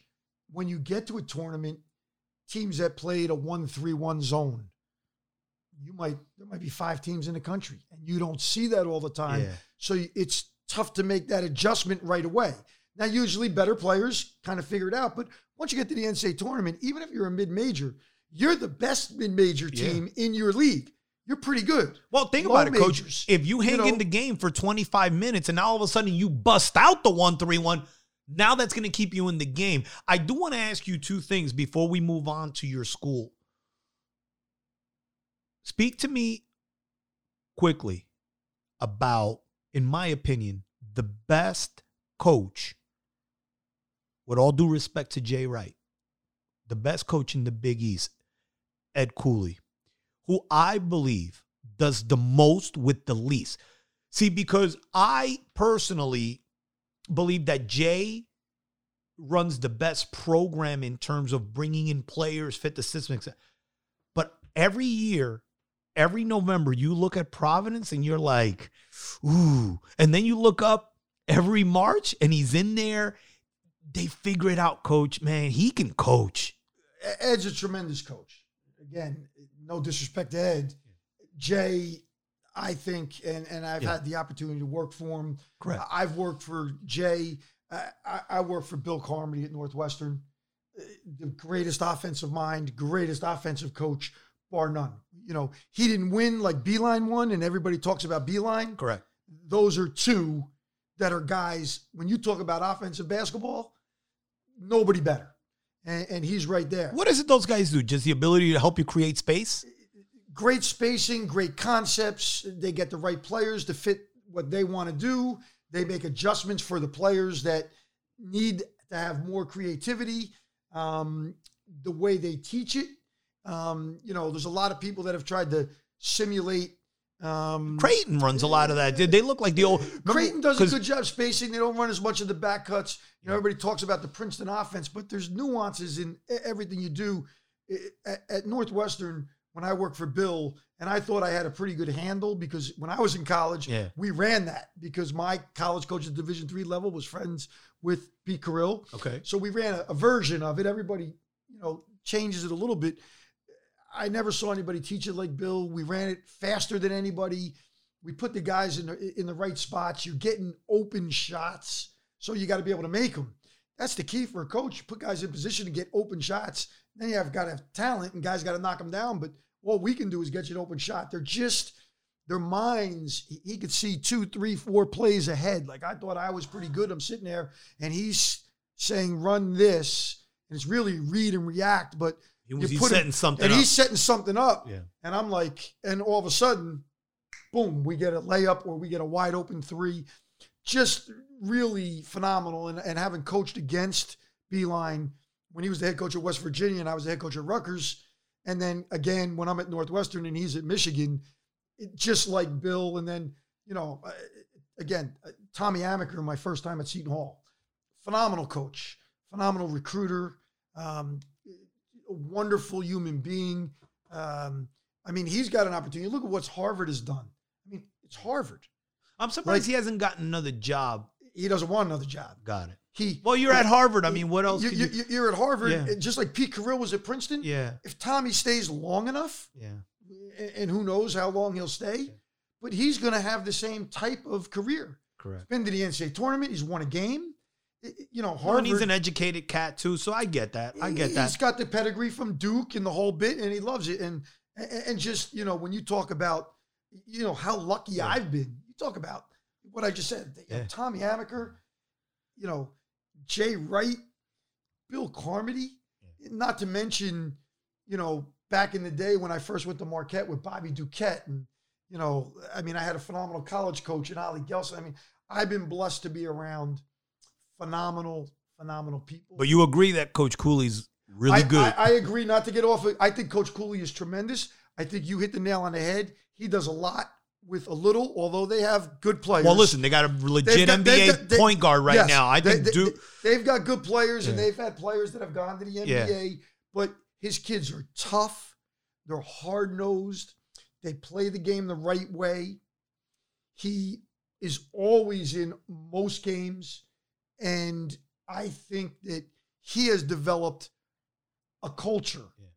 Speaker 3: when you get to a tournament. Teams that played a one-three-one zone, you might there might be five teams in the country, and you don't see that all the time.
Speaker 2: Yeah.
Speaker 3: So it's tough to make that adjustment right away. Now, usually better players kind of figure it out, but once you get to the NCAA tournament, even if you're a mid-major, you're the best mid-major
Speaker 2: Yeah.
Speaker 3: team in your league. You're pretty good.
Speaker 2: Well, think
Speaker 3: Low
Speaker 2: about it, coach. If you hang
Speaker 3: you know.
Speaker 2: in the game for 25 minutes and now all of a sudden you bust out the 1 3 1, now that's going to keep you in the game. I do want to ask you two things before we move on to your school. Speak to me quickly about, in my opinion, the best coach, with all due respect to Jay Wright, the best coach in the Big East, Ed Cooley who I believe does the most with the least. See, because I personally believe that Jay runs the best program in terms of bringing in players, fit the system. But every year, every November, you look at Providence and you're like, ooh. And then you look up every March and he's in there. They figure it out, coach. Man, he can coach.
Speaker 3: Ed's a tremendous coach. Again, no disrespect to Ed. Jay, I think, and, and I've
Speaker 2: Yeah.
Speaker 3: had the opportunity to work for him.
Speaker 2: Correct.
Speaker 3: I've worked for Jay. I, I, I worked for Bill Carmody at Northwestern. Uh, The greatest offensive mind, greatest offensive coach, bar none. You know, he didn't win like Beilein won, and everybody talks about Beilein.
Speaker 2: Correct.
Speaker 3: Those are two that are guys, when you talk about offensive basketball, nobody better. And, and he's right there.
Speaker 2: What is it those guys do? Just the ability to help you create space?
Speaker 3: great spacing, great concepts. They get the right players to fit what they want to do. They make adjustments for the players that need to have more creativity. Um, the way they teach it, um, you know, there's a lot of people that have tried to simulate Um,
Speaker 2: Creighton runs a lot of that. Did they look like the old remember-
Speaker 3: Creighton does a good job spacing. They don't run as much of the back cuts. You know, everybody talks about the Princeton offense, but there's nuances in everything you do. At, at Northwestern, when I worked for Bill, and I thought I had a pretty good handle because when I was in college,
Speaker 2: Yeah.
Speaker 3: we ran that because my college coach at Division three level was friends with Pete Carril.
Speaker 2: Okay.
Speaker 3: So we ran a, a version of it. Everybody, you know, changes it a little bit. I never saw anybody teach it like Bill. We ran it faster than anybody. We put the guys in the, in the right spots. You're getting open shots, so you got to be able to make them. That's the key for a coach. You put guys in position to get open shots. Then you have got to have talent, and guys got to knock them down. But all we can do is get you an open shot. They're just their minds. He could see two, three, four plays ahead. Like I thought I was pretty good. I'm sitting there, and he's saying, "Run this," and it's really read and react. But
Speaker 2: He was he's setting something
Speaker 3: and
Speaker 2: up.
Speaker 3: he's setting something up.
Speaker 2: Yeah.
Speaker 3: And I'm like, and all of a sudden, boom, we get a layup or we get a wide open three. Just really phenomenal. And, and having coached against Beilein when he was the head coach at West Virginia and I was the head coach at Rutgers. And then again, when I'm at Northwestern and he's at Michigan, it, just like Bill. And then, you know, uh, again, uh, Tommy Amaker, my first time at Seton Hall, phenomenal coach, phenomenal recruiter, um, wonderful human being. Um, I mean, he's got an opportunity. Look at what Harvard has done. I mean, it's Harvard.
Speaker 2: I'm surprised
Speaker 3: like-
Speaker 2: he hasn't gotten another job.
Speaker 3: He doesn't want another job.
Speaker 2: Got it.
Speaker 3: He
Speaker 2: Well, you're at Harvard. I mean, what else?
Speaker 3: You,
Speaker 2: could
Speaker 3: you, at Harvard,
Speaker 2: Yeah.
Speaker 3: just like Pete Carril was at Princeton.
Speaker 2: yeah,
Speaker 3: If Tommy stays long enough,
Speaker 2: yeah.
Speaker 3: and, and who knows how long he'll stay, but he's going to have the same type of career.
Speaker 2: Correct.
Speaker 3: Been to the NCAA tournament. He's won a game. You know, Harvard.
Speaker 2: and he's an educated cat too, so I get that. I get
Speaker 3: He's
Speaker 2: that.
Speaker 3: got the pedigree from Duke and the whole bit, and he loves it. And and, just you know, when you talk about you know how lucky
Speaker 2: Yeah.
Speaker 3: I've been, you talk about what I just said.
Speaker 2: Yeah.
Speaker 3: Tommy Amaker, you know, Jay Wright, Bill Carmody, not to mention, you know, back in the day when I first went to Marquette with Bobby Duquette, and you know, I mean, I had a phenomenal college coach in Ollie Gelston. I mean, I've been blessed to be around phenomenal, phenomenal people.
Speaker 2: But you agree that Coach Cooley's really
Speaker 3: I,
Speaker 2: good.
Speaker 3: I, I agree. Not to get off. it. I think Coach Cooley is tremendous. I think you hit the nail on the head. He does a lot with a little, although they have good players.
Speaker 2: well, listen, they got a legit
Speaker 3: got-
Speaker 2: NBA
Speaker 3: got- they-
Speaker 2: point guard right
Speaker 3: Yes,
Speaker 2: now. I think
Speaker 3: they,
Speaker 2: Duke.
Speaker 3: They've got good players, and they've had players that have gone to the NBA. But his kids are tough. They're hard nosed. They play the game the right way. He is always in most games, and I think that he has developed a culture
Speaker 2: Yeah.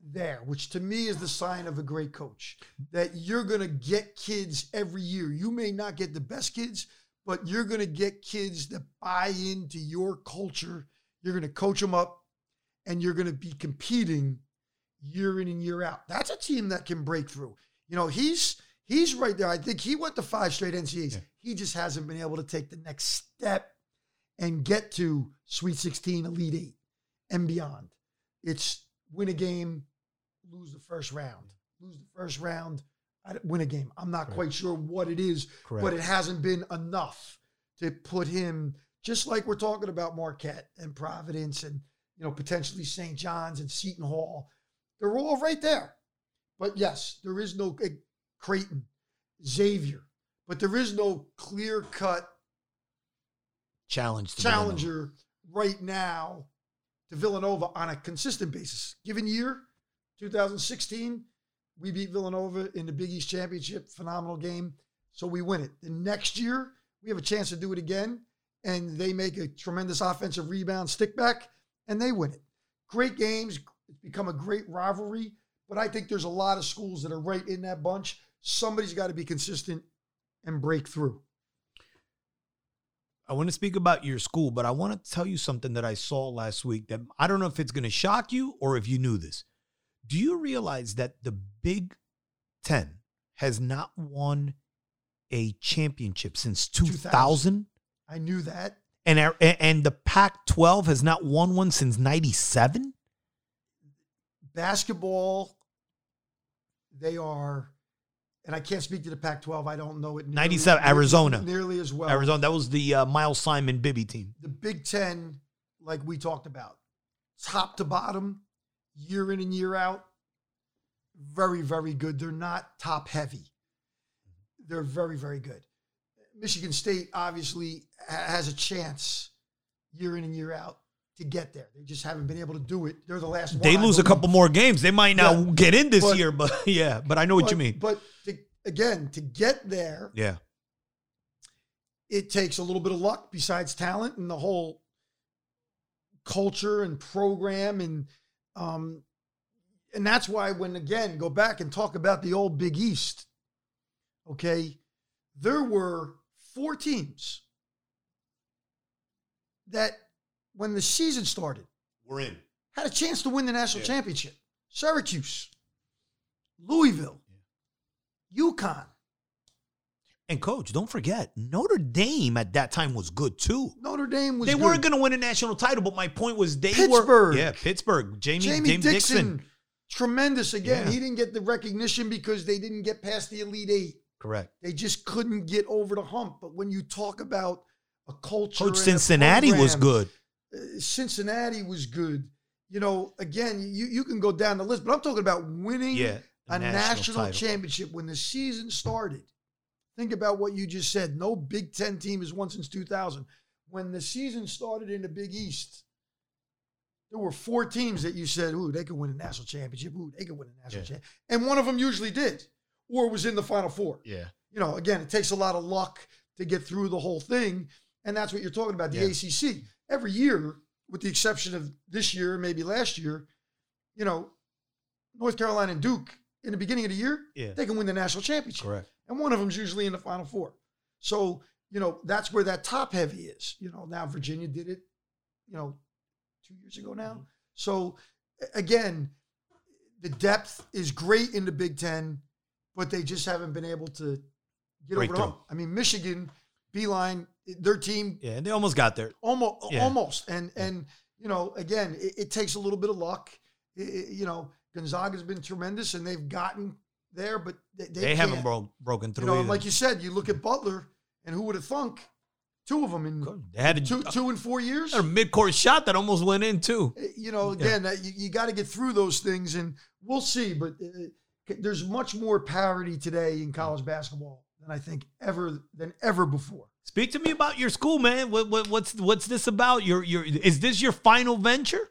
Speaker 3: there, which to me is the sign of a great coach. That you're going to get kids every year. You may not get the best kids, but you're going to get kids that buy into your culture. You're going to coach them up, and you're going to be competing year in and year out. That's a team that can break through. You know, he's he's right there. I think he went to five straight NCAAs.
Speaker 2: Yeah.
Speaker 3: He just hasn't been able to take the next step and get to Sweet 16, Elite Eight, and beyond. It's win a game, lose the first round, lose the first round, win a game. I'm not
Speaker 2: Correct.
Speaker 3: quite sure what it is,
Speaker 2: Correct.
Speaker 3: but it hasn't been enough to put him just like we're talking about Marquette and Providence and you know potentially St. John's and Seton Hall. They're all right there. But yes, there is no uh, Creighton, Xavier, but there is no clear cut
Speaker 2: Challenge.
Speaker 3: challenger right now to Villanova on a consistent basis. Given year, 2016, we beat Villanova in the Big East Championship, phenomenal game. So we win it. The next year, we have a chance to do it again, and they make a tremendous offensive rebound stick back, and they win it. Great games. It's become a great rivalry, but I think there's a lot of schools that are right in that bunch. Somebody's got to be consistent and break through.
Speaker 2: I want to speak about your school, but I want to tell you something that I saw last week that I don't know if it's going to shock you or if you knew this. Do you realize that the Big Ten has not won a championship since 2000?
Speaker 3: I knew that.
Speaker 2: And, our- and the Pac 12 has not won one since 97?
Speaker 3: basketball, they are, and I can't speak to the Pac 12. I don't know it. nearly-
Speaker 2: 97, Arizona.
Speaker 3: Nearly as well.
Speaker 2: Arizona, that was the uh, Miles Simon Bibby team.
Speaker 3: The Big Ten, like we talked about, top to bottom, year in and year out, very, very good. They're not top heavy. they're very, very good. Michigan State obviously has a chance year in and year out to get there. They just haven't been able to do it. They're the last.
Speaker 2: They
Speaker 3: one,
Speaker 2: lose a couple more games. They might not
Speaker 3: Yeah.
Speaker 2: get in this
Speaker 3: But-
Speaker 2: year, but (laughs) yeah. But I know what you mean.
Speaker 3: But to, again, to get there,
Speaker 2: Yeah.
Speaker 3: it takes a little bit of luck besides talent and the whole culture and program and um and that's why when again go back and talk about the old Big East okay there were four teams that when the season started
Speaker 2: We're in.
Speaker 3: had a chance to win the national
Speaker 2: Yeah.
Speaker 3: championship Syracuse Louisville UConn
Speaker 2: And coach, don't forget, Notre Dame at that time was good too.
Speaker 3: Notre Dame was
Speaker 2: They
Speaker 3: good.
Speaker 2: weren't going to win a national title, but my point was they
Speaker 3: Pittsburgh.
Speaker 2: were. Yeah, Pittsburgh. Jamie,
Speaker 3: Jamie Dixon,
Speaker 2: Dixon.
Speaker 3: tremendous again.
Speaker 2: Yeah.
Speaker 3: He didn't get the recognition because they didn't get past the Elite Eight.
Speaker 2: Correct.
Speaker 3: They just couldn't get over the hump. But when you talk about a culture,
Speaker 2: Coach Cincinnati was good.
Speaker 3: Cincinnati was good. You know, again, you you can go down the list, but I'm talking about winning
Speaker 2: Yeah.
Speaker 3: a national,
Speaker 2: title.
Speaker 3: championship when the season started. Think about what you just said. No Big Ten team has won since 2000. When the season started in the Big East, there were four teams that you said, "Ooh, they could win a national championship. Ooh, they could win a national
Speaker 2: Yeah.
Speaker 3: championship," and one of them usually did, or was in the Final Four.
Speaker 2: Yeah.
Speaker 3: You know, again, it takes a lot of luck to get through the whole thing, and that's what you're talking about. The
Speaker 2: Yeah.
Speaker 3: ACC every year, with the exception of this year, maybe last year, you know, North Carolina and Duke in the beginning of the year,
Speaker 2: Yeah.
Speaker 3: they can win the national championship.
Speaker 2: Correct.
Speaker 3: And one of them's usually in the final four. So, you know, that's where that top heavy is. You know, now Virginia did it, you know, two years ago now.
Speaker 2: Mm-hmm.
Speaker 3: So again, the depth is great in the Big Ten, but they just haven't been able to get
Speaker 2: Break
Speaker 3: over I mean, Michigan, Beilein, their team
Speaker 2: Yeah, and they almost got there.
Speaker 3: almost
Speaker 2: Yeah.
Speaker 3: almost and and you know again it, it takes a little bit of luck I- I- you know gonzaga's been tremendous and they've gotten there but they, they,
Speaker 2: They, haven't broke, broken
Speaker 3: you
Speaker 2: through.
Speaker 3: know
Speaker 2: either.
Speaker 3: like you said you look at butler and who would have thunk two of them in
Speaker 2: they had a,
Speaker 3: two two and four years
Speaker 2: a mid-court shot that almost went in too.
Speaker 3: Uh, you know again that you, you got to get through those things and we'll see but uh, there's much more parity today in college basketball than i think ever than ever before
Speaker 2: Speak to me about your school, man. What, what, what's what's this about? Your your is this your final venture?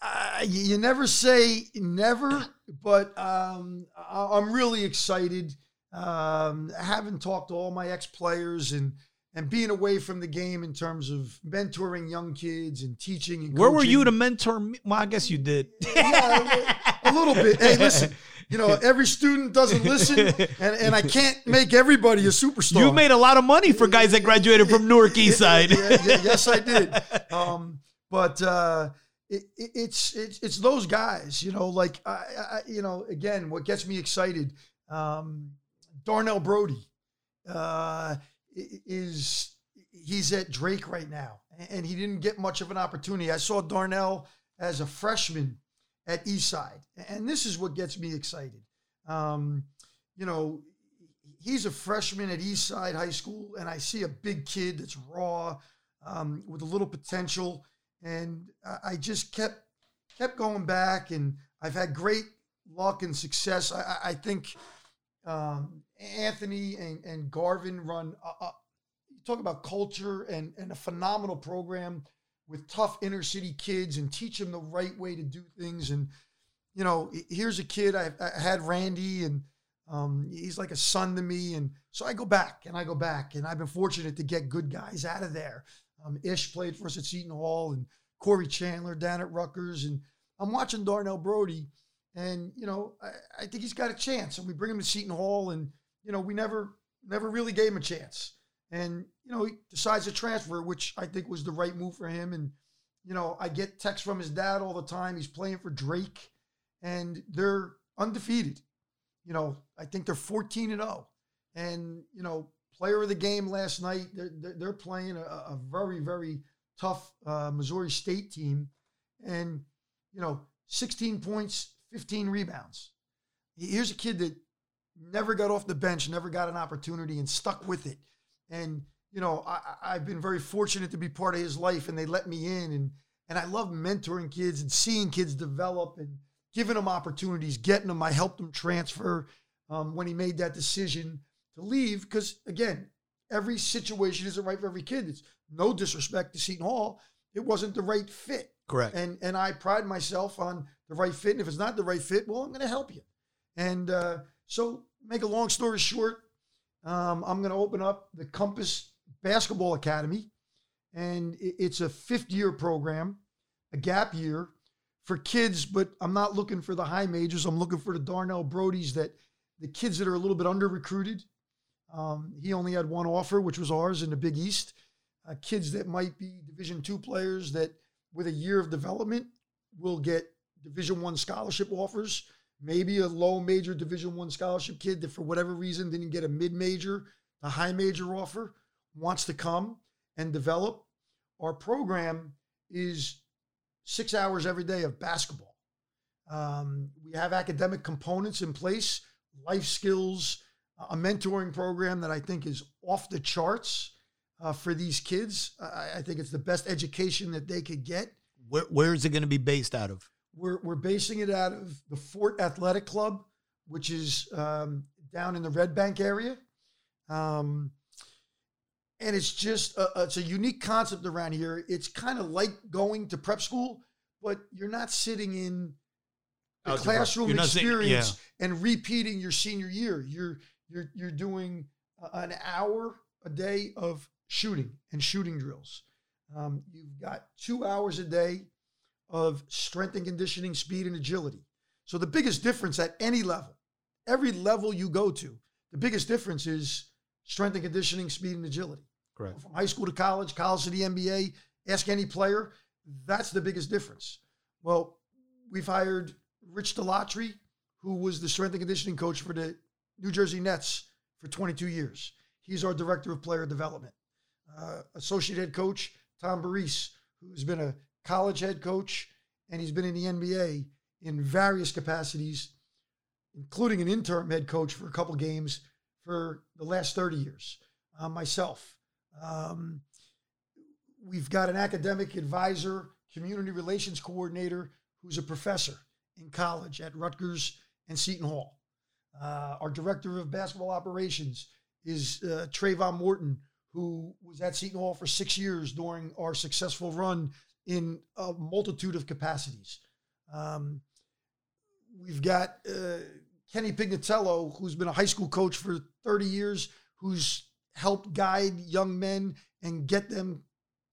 Speaker 3: uh, you, you never say never, (coughs) but um, I, I'm really excited. Um, having talked to all my ex players and and being away from the game in terms of mentoring young kids and teaching. And
Speaker 2: Where were you to mentor me? Well, I guess you did.
Speaker 3: Yeah, (laughs) a little bit. Hey, listen. You know, every student doesn't listen, and, and I can't make everybody a superstar.
Speaker 2: You made a lot of money for guys that graduated from Newark East Side.
Speaker 3: Yeah, yeah, yes, I did. (laughs) Um, but uh, it, it, it's it's it's those guys, you know. Like I, I, you know, again, what gets me excited, um, Darnell Brodie, uh, is he's at Drake right now, and he didn't get much of an opportunity. I saw Darnell as a freshman at Eastside, and this is what gets me excited. Um, you know, he's a freshman at Eastside High School, and I see a big kid that's raw, um, with a little potential, and I- just kept kept going back, and I've had great luck and success. I, I- think um, Anthony and, and Garvin run. A, you talk about culture and and a phenomenal program with tough inner city kids and teach them the right way to do things. And you know, here's a kid I, I had Randy and. Um, he's like a son to me, and so I go back and I go back, and I've been fortunate to get good guys out of there. Um, Ish played for us at Seton Hall, and Corey Chandler down at Rutgers, and I'm watching Darnell Brodie, and you know I, I think he's got a chance. And we bring him to Seton Hall, and you know we never never really gave him a chance, and you know he decides to transfer, which I think was the right move for him. And you know I get texts from his dad all the time. He's playing for Drake, and they're undefeated. You know, I think they're 14 and 0. And, you know, player of the game last night, they're, they're, playing a, a very, very tough uh, Missouri State team. And, you know, 16 points, 15 rebounds. Here's a kid that never got off the bench, never got an opportunity, and stuck with it. And, you know, I, I've been very fortunate to be part of his life, and they let me in. And, and I love mentoring kids and seeing kids develop and giving them opportunities, getting them. I helped him transfer um, when he made that decision to leave because again, every situation isn't right for every kid. It's no disrespect to Seton Hall. It wasn't the right fit.
Speaker 2: Correct.
Speaker 3: And and I pride myself on the right fit. And if it's not the right fit, well, I'm going to help you. And uh, so, make a long story short, um, I'm going to open up the Compass Basketball Academy, and it's a fifth year program, a gap year for kids. But I'm not looking for the high majors. I'm looking for the Darnell Brodies that the kids that are a little bit under recruited. Um, he only had one offer, which was ours in the Big East. Uh, kids that might be Division two players that, with a year of development, will get Division one scholarship offers. Maybe a low major Division one scholarship kid that, for whatever reason, didn't get a mid major, a high major offer, wants to come and develop. Our program is six hours every day of basketball. Um, we have academic components in place, life skills, a mentoring program that I think is off the charts uh, for these kids. I, I think it's the best education that they could get.
Speaker 2: Where, where is it going to be based out of?
Speaker 3: We're, we're basing it out of the Fort Athletic Club, which is um, down in the Red Bank area. Um, and it's just a, it's a unique concept around here. It's kind of like going to prep school, but you're not sitting in the classroom
Speaker 2: not sitting-
Speaker 3: experience and repeating your senior year. You're you're you're doing an hour a day of shooting and shooting drills. Um, you've got two hours a day of strength and conditioning, speed and agility. So the biggest difference at any level, every level you go to, the biggest difference is strength and conditioning, speed and agility.
Speaker 2: Correct.
Speaker 3: From high school to college, college to the NBA, ask any player, that's the biggest difference. Well, we've hired Rich Dalatri, who was the strength and conditioning coach for the New Jersey Nets for 22 years. He's our director of player development. Uh, associate head coach Tom Baris, who's been a college head coach and he's been in the NBA in various capacities, including an interim head coach for a couple games for the last 30 years. Uh, myself. Um, we've got an academic advisor, community relations coordinator who's a professor in college at Rutgers and Seton Hall. Uh, our director of basketball operations is uh, Trayvon Morton, who was at Seton Hall for six years during our successful run in a multitude of capacities. Um, we've got uh, Kenny Pignatello, who's been a high school coach for 30 years, who's helped guide young men and get them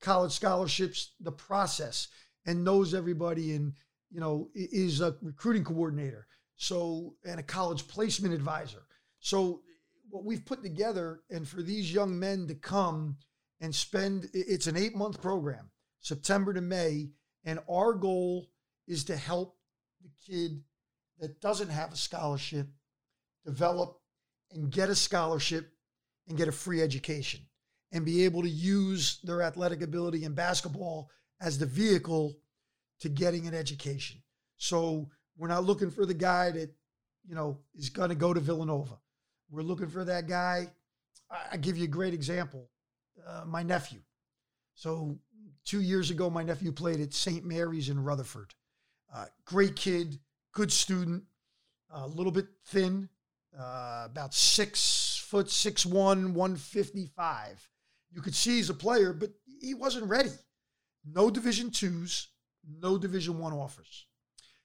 Speaker 3: college scholarships, the process, and knows everybody and, you know, is a recruiting coordinator. So, and a college placement advisor. So, what we've put together, and for these young men to come and spend, it's an eight month program, September to May. And our goal is to help the kid that doesn't have a scholarship develop and get a scholarship and get a free education and be able to use their athletic ability in basketball as the vehicle to getting an education. So we're not looking for the guy that, you know, is going to go to Villanova. We're looking for that guy. I, I give you a great example. Uh, my nephew. So two years ago, my nephew played at St. Mary's in Rutherford. Uh, great kid, good student, a little bit thin, uh, about six foot six one, 155. You could see he's a player, but he wasn't ready. No Division twos, no Division one offers.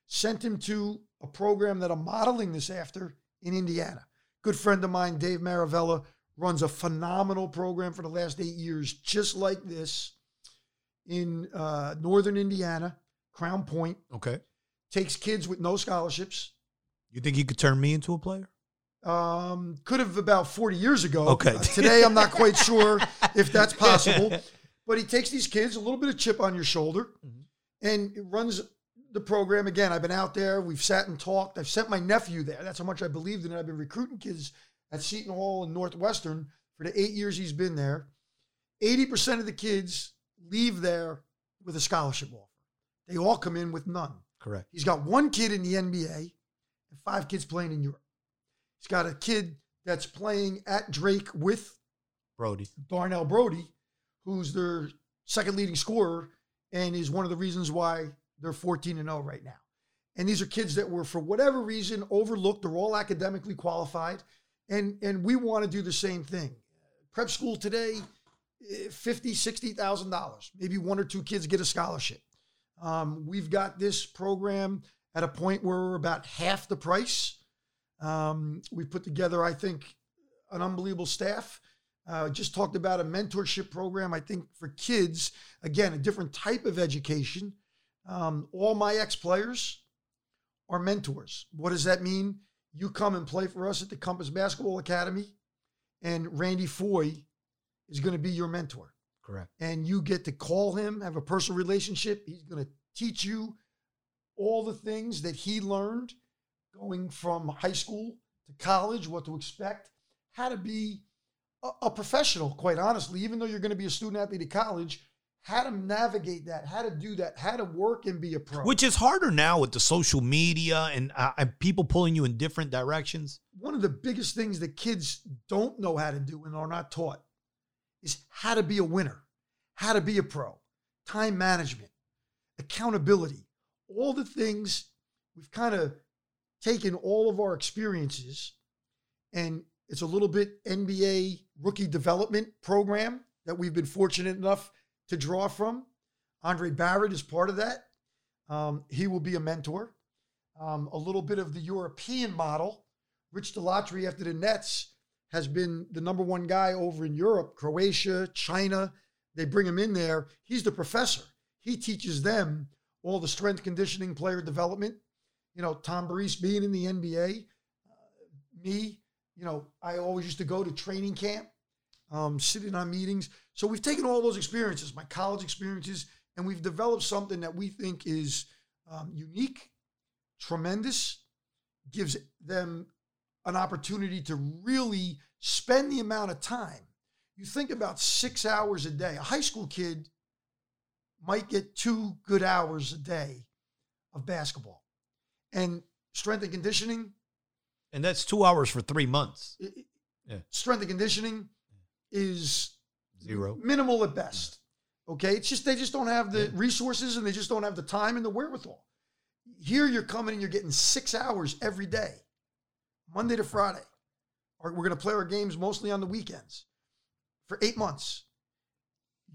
Speaker 3: Sent him to a program that I'm modeling this after in Indiana. Good friend of mine, Dave Maravella, runs a phenomenal program for the last eight years, just like this in uh, northern Indiana, Crown Point.
Speaker 2: Okay.
Speaker 3: Takes kids with no scholarships.
Speaker 2: You think you could turn me into a player?
Speaker 3: Um, could have about 40 years ago.
Speaker 2: Okay.
Speaker 3: Uh, today, I'm not quite (laughs) sure if that's possible. (laughs) But he takes these kids, a little bit of chip on your shoulder,
Speaker 2: Mhm.
Speaker 3: and runs the program. Again, I've been out there. We've sat and talked. I've sent my nephew there. That's how much I believed in it. I've been recruiting kids at Seton Hall and Northwestern for the eight years he's been there. 80% of the kids leave there with a scholarship offer. They all come in with none.
Speaker 2: Correct.
Speaker 3: He's got one kid in the NBA and five kids playing in Europe. He's got a kid that's playing at Drake with
Speaker 2: Brodie.
Speaker 3: Darnell Brodie, who's their second leading scorer and is one of the reasons why they're 14 and 0 right now. And these are kids that were, for whatever reason, overlooked. They're all academically qualified. And and we want to do the same thing. Prep school today, fifty, sixty thousand dollars. Maybe one or two kids get a scholarship. Um, we've got this program at a point where we're about half the price. Um, we put together, I think, an unbelievable staff. Uh, just talked about a mentorship program, I think, for kids. Again, a different type of education. Um, all my ex players are mentors. What does that mean? You come and play for us at the Compass Basketball Academy, and Randy Foye is going to be your mentor.
Speaker 2: Correct.
Speaker 3: And you get to call him, have a personal relationship. He's going to teach you all the things that he learned going from high school to college, what to expect, how to be a, a professional, quite honestly, even though you're going to be a student athlete at college, how to navigate that, how to do that, how to work and be a pro.
Speaker 2: Which is harder now with the social media and, uh, and people pulling you in different directions.
Speaker 3: one of the biggest things that kids don't know how to do and are not taught is how to be a winner, how to be a pro, time management, accountability, all the things we've kind of taken all of our experiences and it's a little bit NBA rookie development program that we've been fortunate enough to draw from. Andre Barrett is part of that. Um, he will be a mentor. Um, a little bit of the European model. Rich Dalatri after the Nets has been the number one guy over in Europe, Croatia, China. They bring him in there. He's the professor. He teaches them all the strength conditioning, player development. You know, Tom Barese being in the NBA, uh, me, you know, I always used to go to training camp, um, sitting on meetings. So we've taken all those experiences, my college experiences, and we've developed something that we think is um, unique, tremendous, gives them an opportunity to really spend the amount of time. You think about six hours a day. A high school kid might get two good hours a day of basketball. And strength and conditioning,
Speaker 2: And that's two hours for three months.
Speaker 3: i- i-
Speaker 2: Yeah.
Speaker 3: strength and conditioning is
Speaker 2: Zero.
Speaker 3: minimal at best. Okay. It's just they just don't have the
Speaker 2: Yeah.
Speaker 3: resources and they just don't have the time and the wherewithal. Here you're coming and you're getting six hours every day, Monday to Friday. Or we're going to play our games mostly on the weekends for eight months.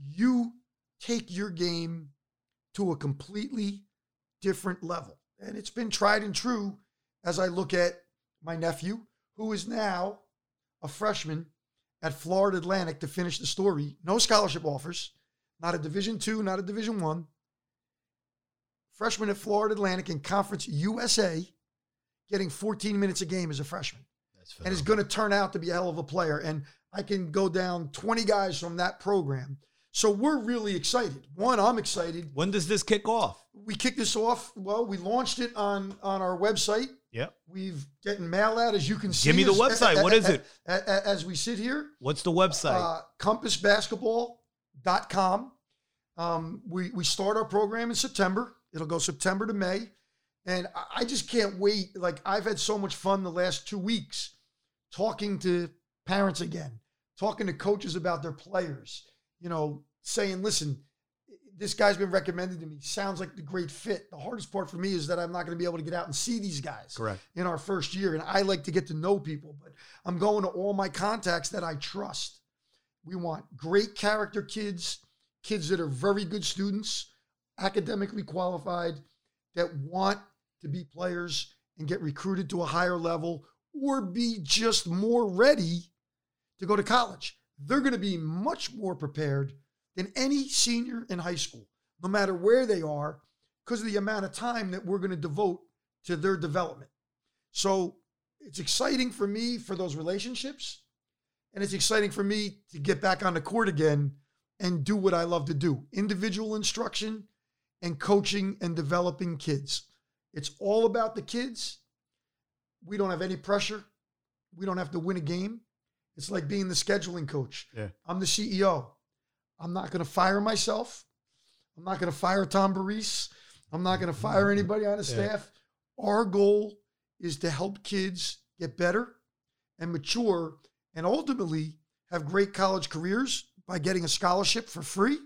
Speaker 3: You take your game to a completely different level. And it's been tried and true as I look at my nephew, who is now a freshman at Florida Atlantic to finish the story. No scholarship offers, not a Division two, not a Division one. Freshman at Florida Atlantic in Conference USA, getting 14 minutes a game as a freshman,
Speaker 2: That's
Speaker 3: and is going to turn out to be a hell of a player. And I can go down 20 guys from that program. So we're really excited. One, I'm excited.
Speaker 2: When does this kick off?
Speaker 3: We kicked this off. Well, we launched it on on our website.
Speaker 2: Yep.
Speaker 3: We've getting mail out as you can see.
Speaker 2: Give me the
Speaker 3: as-
Speaker 2: website. What is it?
Speaker 3: As we sit here,
Speaker 2: What's the website?
Speaker 3: uh, compassbasketball.com. Um, we, we start our program in September. It'll go September to May. And I- just can't wait. Like, I've had so much fun the last two weeks talking to parents again, talking to coaches about their players, you know, saying, listen, this guy's been recommended to me. Sounds like the great fit. The hardest part for me is that I'm not going to be able to get out and see these guys
Speaker 2: Correct.
Speaker 3: in our first year. And I like to get to know people, but I'm going to all my contacts that I trust. We want great character kids, kids that are very good students, academically qualified, that want to be players and get recruited to a higher level or be just more ready to go to college. They're going to be much more prepared than any senior in high school, no matter where they are, because of the amount of time that we're going to devote to their development. So it's exciting for me for those relationships. And it's exciting for me to get back on the court again and do what I love to do individual instruction and coaching and developing kids. It's all about the kids. We don't have any pressure. We don't have to win a game. It's like being the scheduling coach.
Speaker 2: Yeah.
Speaker 3: I'm the CEO. I'm not going to fire myself. I'm not going to fire Tom Barese. I'm not going to fire anybody on the
Speaker 2: Yeah.
Speaker 3: staff. Our goal is to help kids get better and mature and ultimately have great college careers by getting a scholarship for free.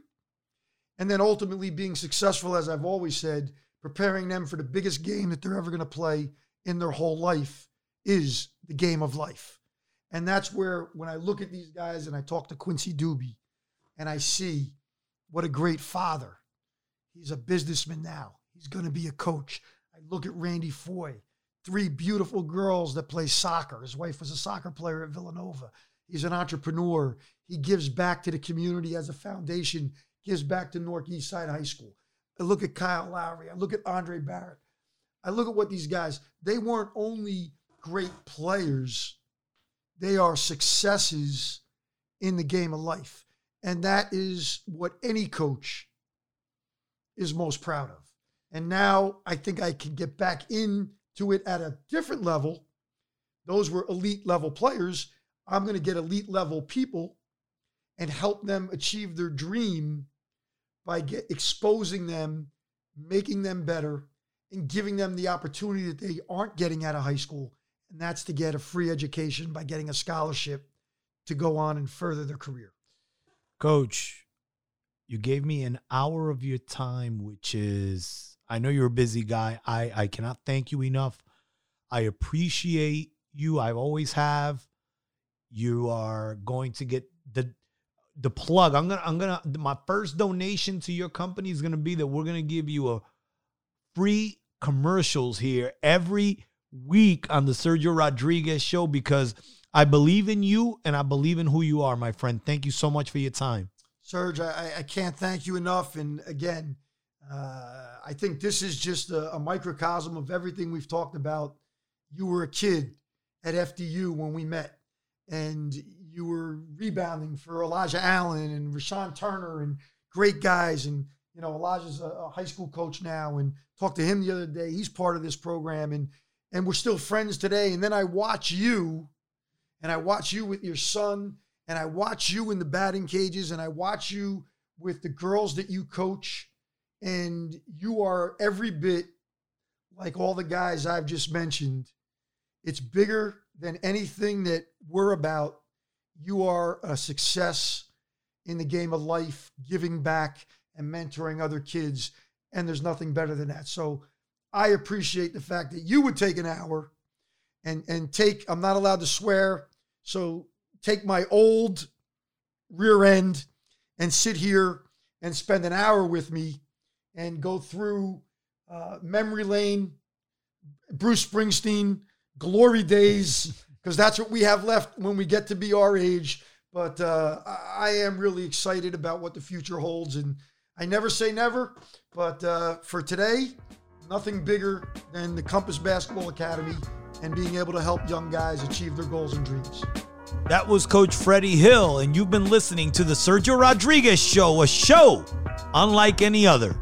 Speaker 3: And then ultimately being successful, as I've always said, preparing them for the biggest game that they're ever going to play in their whole life is the game of life. And that's where, when I look at these guys and I talk to Quincy Douby and I see what a great father. He's a businessman now. He's going to be a coach. I look at Randy Foye, three beautiful girls that play soccer. His wife was a soccer player at Villanova. He's an entrepreneur. He gives back to the community as a foundation, gives back to North East Side High School. I look at Kyle Lowry. I look at Andre Barrett. I look at what these guys, they weren't only great players, they are successes in the game of life. And that is what any coach is most proud of. And now I think I can get back into it at a different level. Those were elite level players. I'm going to get elite level people and help them achieve their dream by get, exposing them, making them better, and giving them the opportunity that they aren't getting out of high school. And that's to get a free education by getting a scholarship to go on and further their career.
Speaker 2: Coach, you gave me an hour of your time, which is, I know you're a busy guy. I, I cannot thank you enough. I appreciate you. I always have. You are going to get the plug. I'm gonna I'm gonna my first donation to your company is gonna be that we're gonna give you a free commercials here every week on the Sergio Rodriguez show because I believe in you and I believe in who you are, my friend. Thank you so much for your time.
Speaker 3: Serge, I, I can't thank you enough. And again, uh, I think this is just a, a microcosm of everything we've talked about. You were a kid at FDU when we met, and you were rebounding for Elijah Allen and Rashawn Turner and great guys. And, you know, Elijah's a, high school coach now and talked to him the other day. He's part of this program and, and we're still friends today. And then I watch you and I watch you with your son and I watch you in the batting cages and I watch you with the girls that you coach. And you are every bit like all the guys I've just mentioned. It's bigger than anything that we're about you are a success in the game of life, giving back and mentoring other kids. And there's nothing better than that. So I appreciate the fact that you would take an hour and and take I'm not allowed to swear. So take my old rear end and sit here and spend an hour with me and go through uh, memory lane, Bruce Springsteen, glory days, (laughs) because that's what we have left when we get to be our age. But uh, I am really excited about what the future holds. And I never say never, but uh, for today, nothing bigger than the Compass Basketball Academy and being able to help young guys achieve their goals and dreams.
Speaker 2: That was Coach Freddie Hill, and you've been listening to the Sergio Rodriguez Show, a show unlike any other.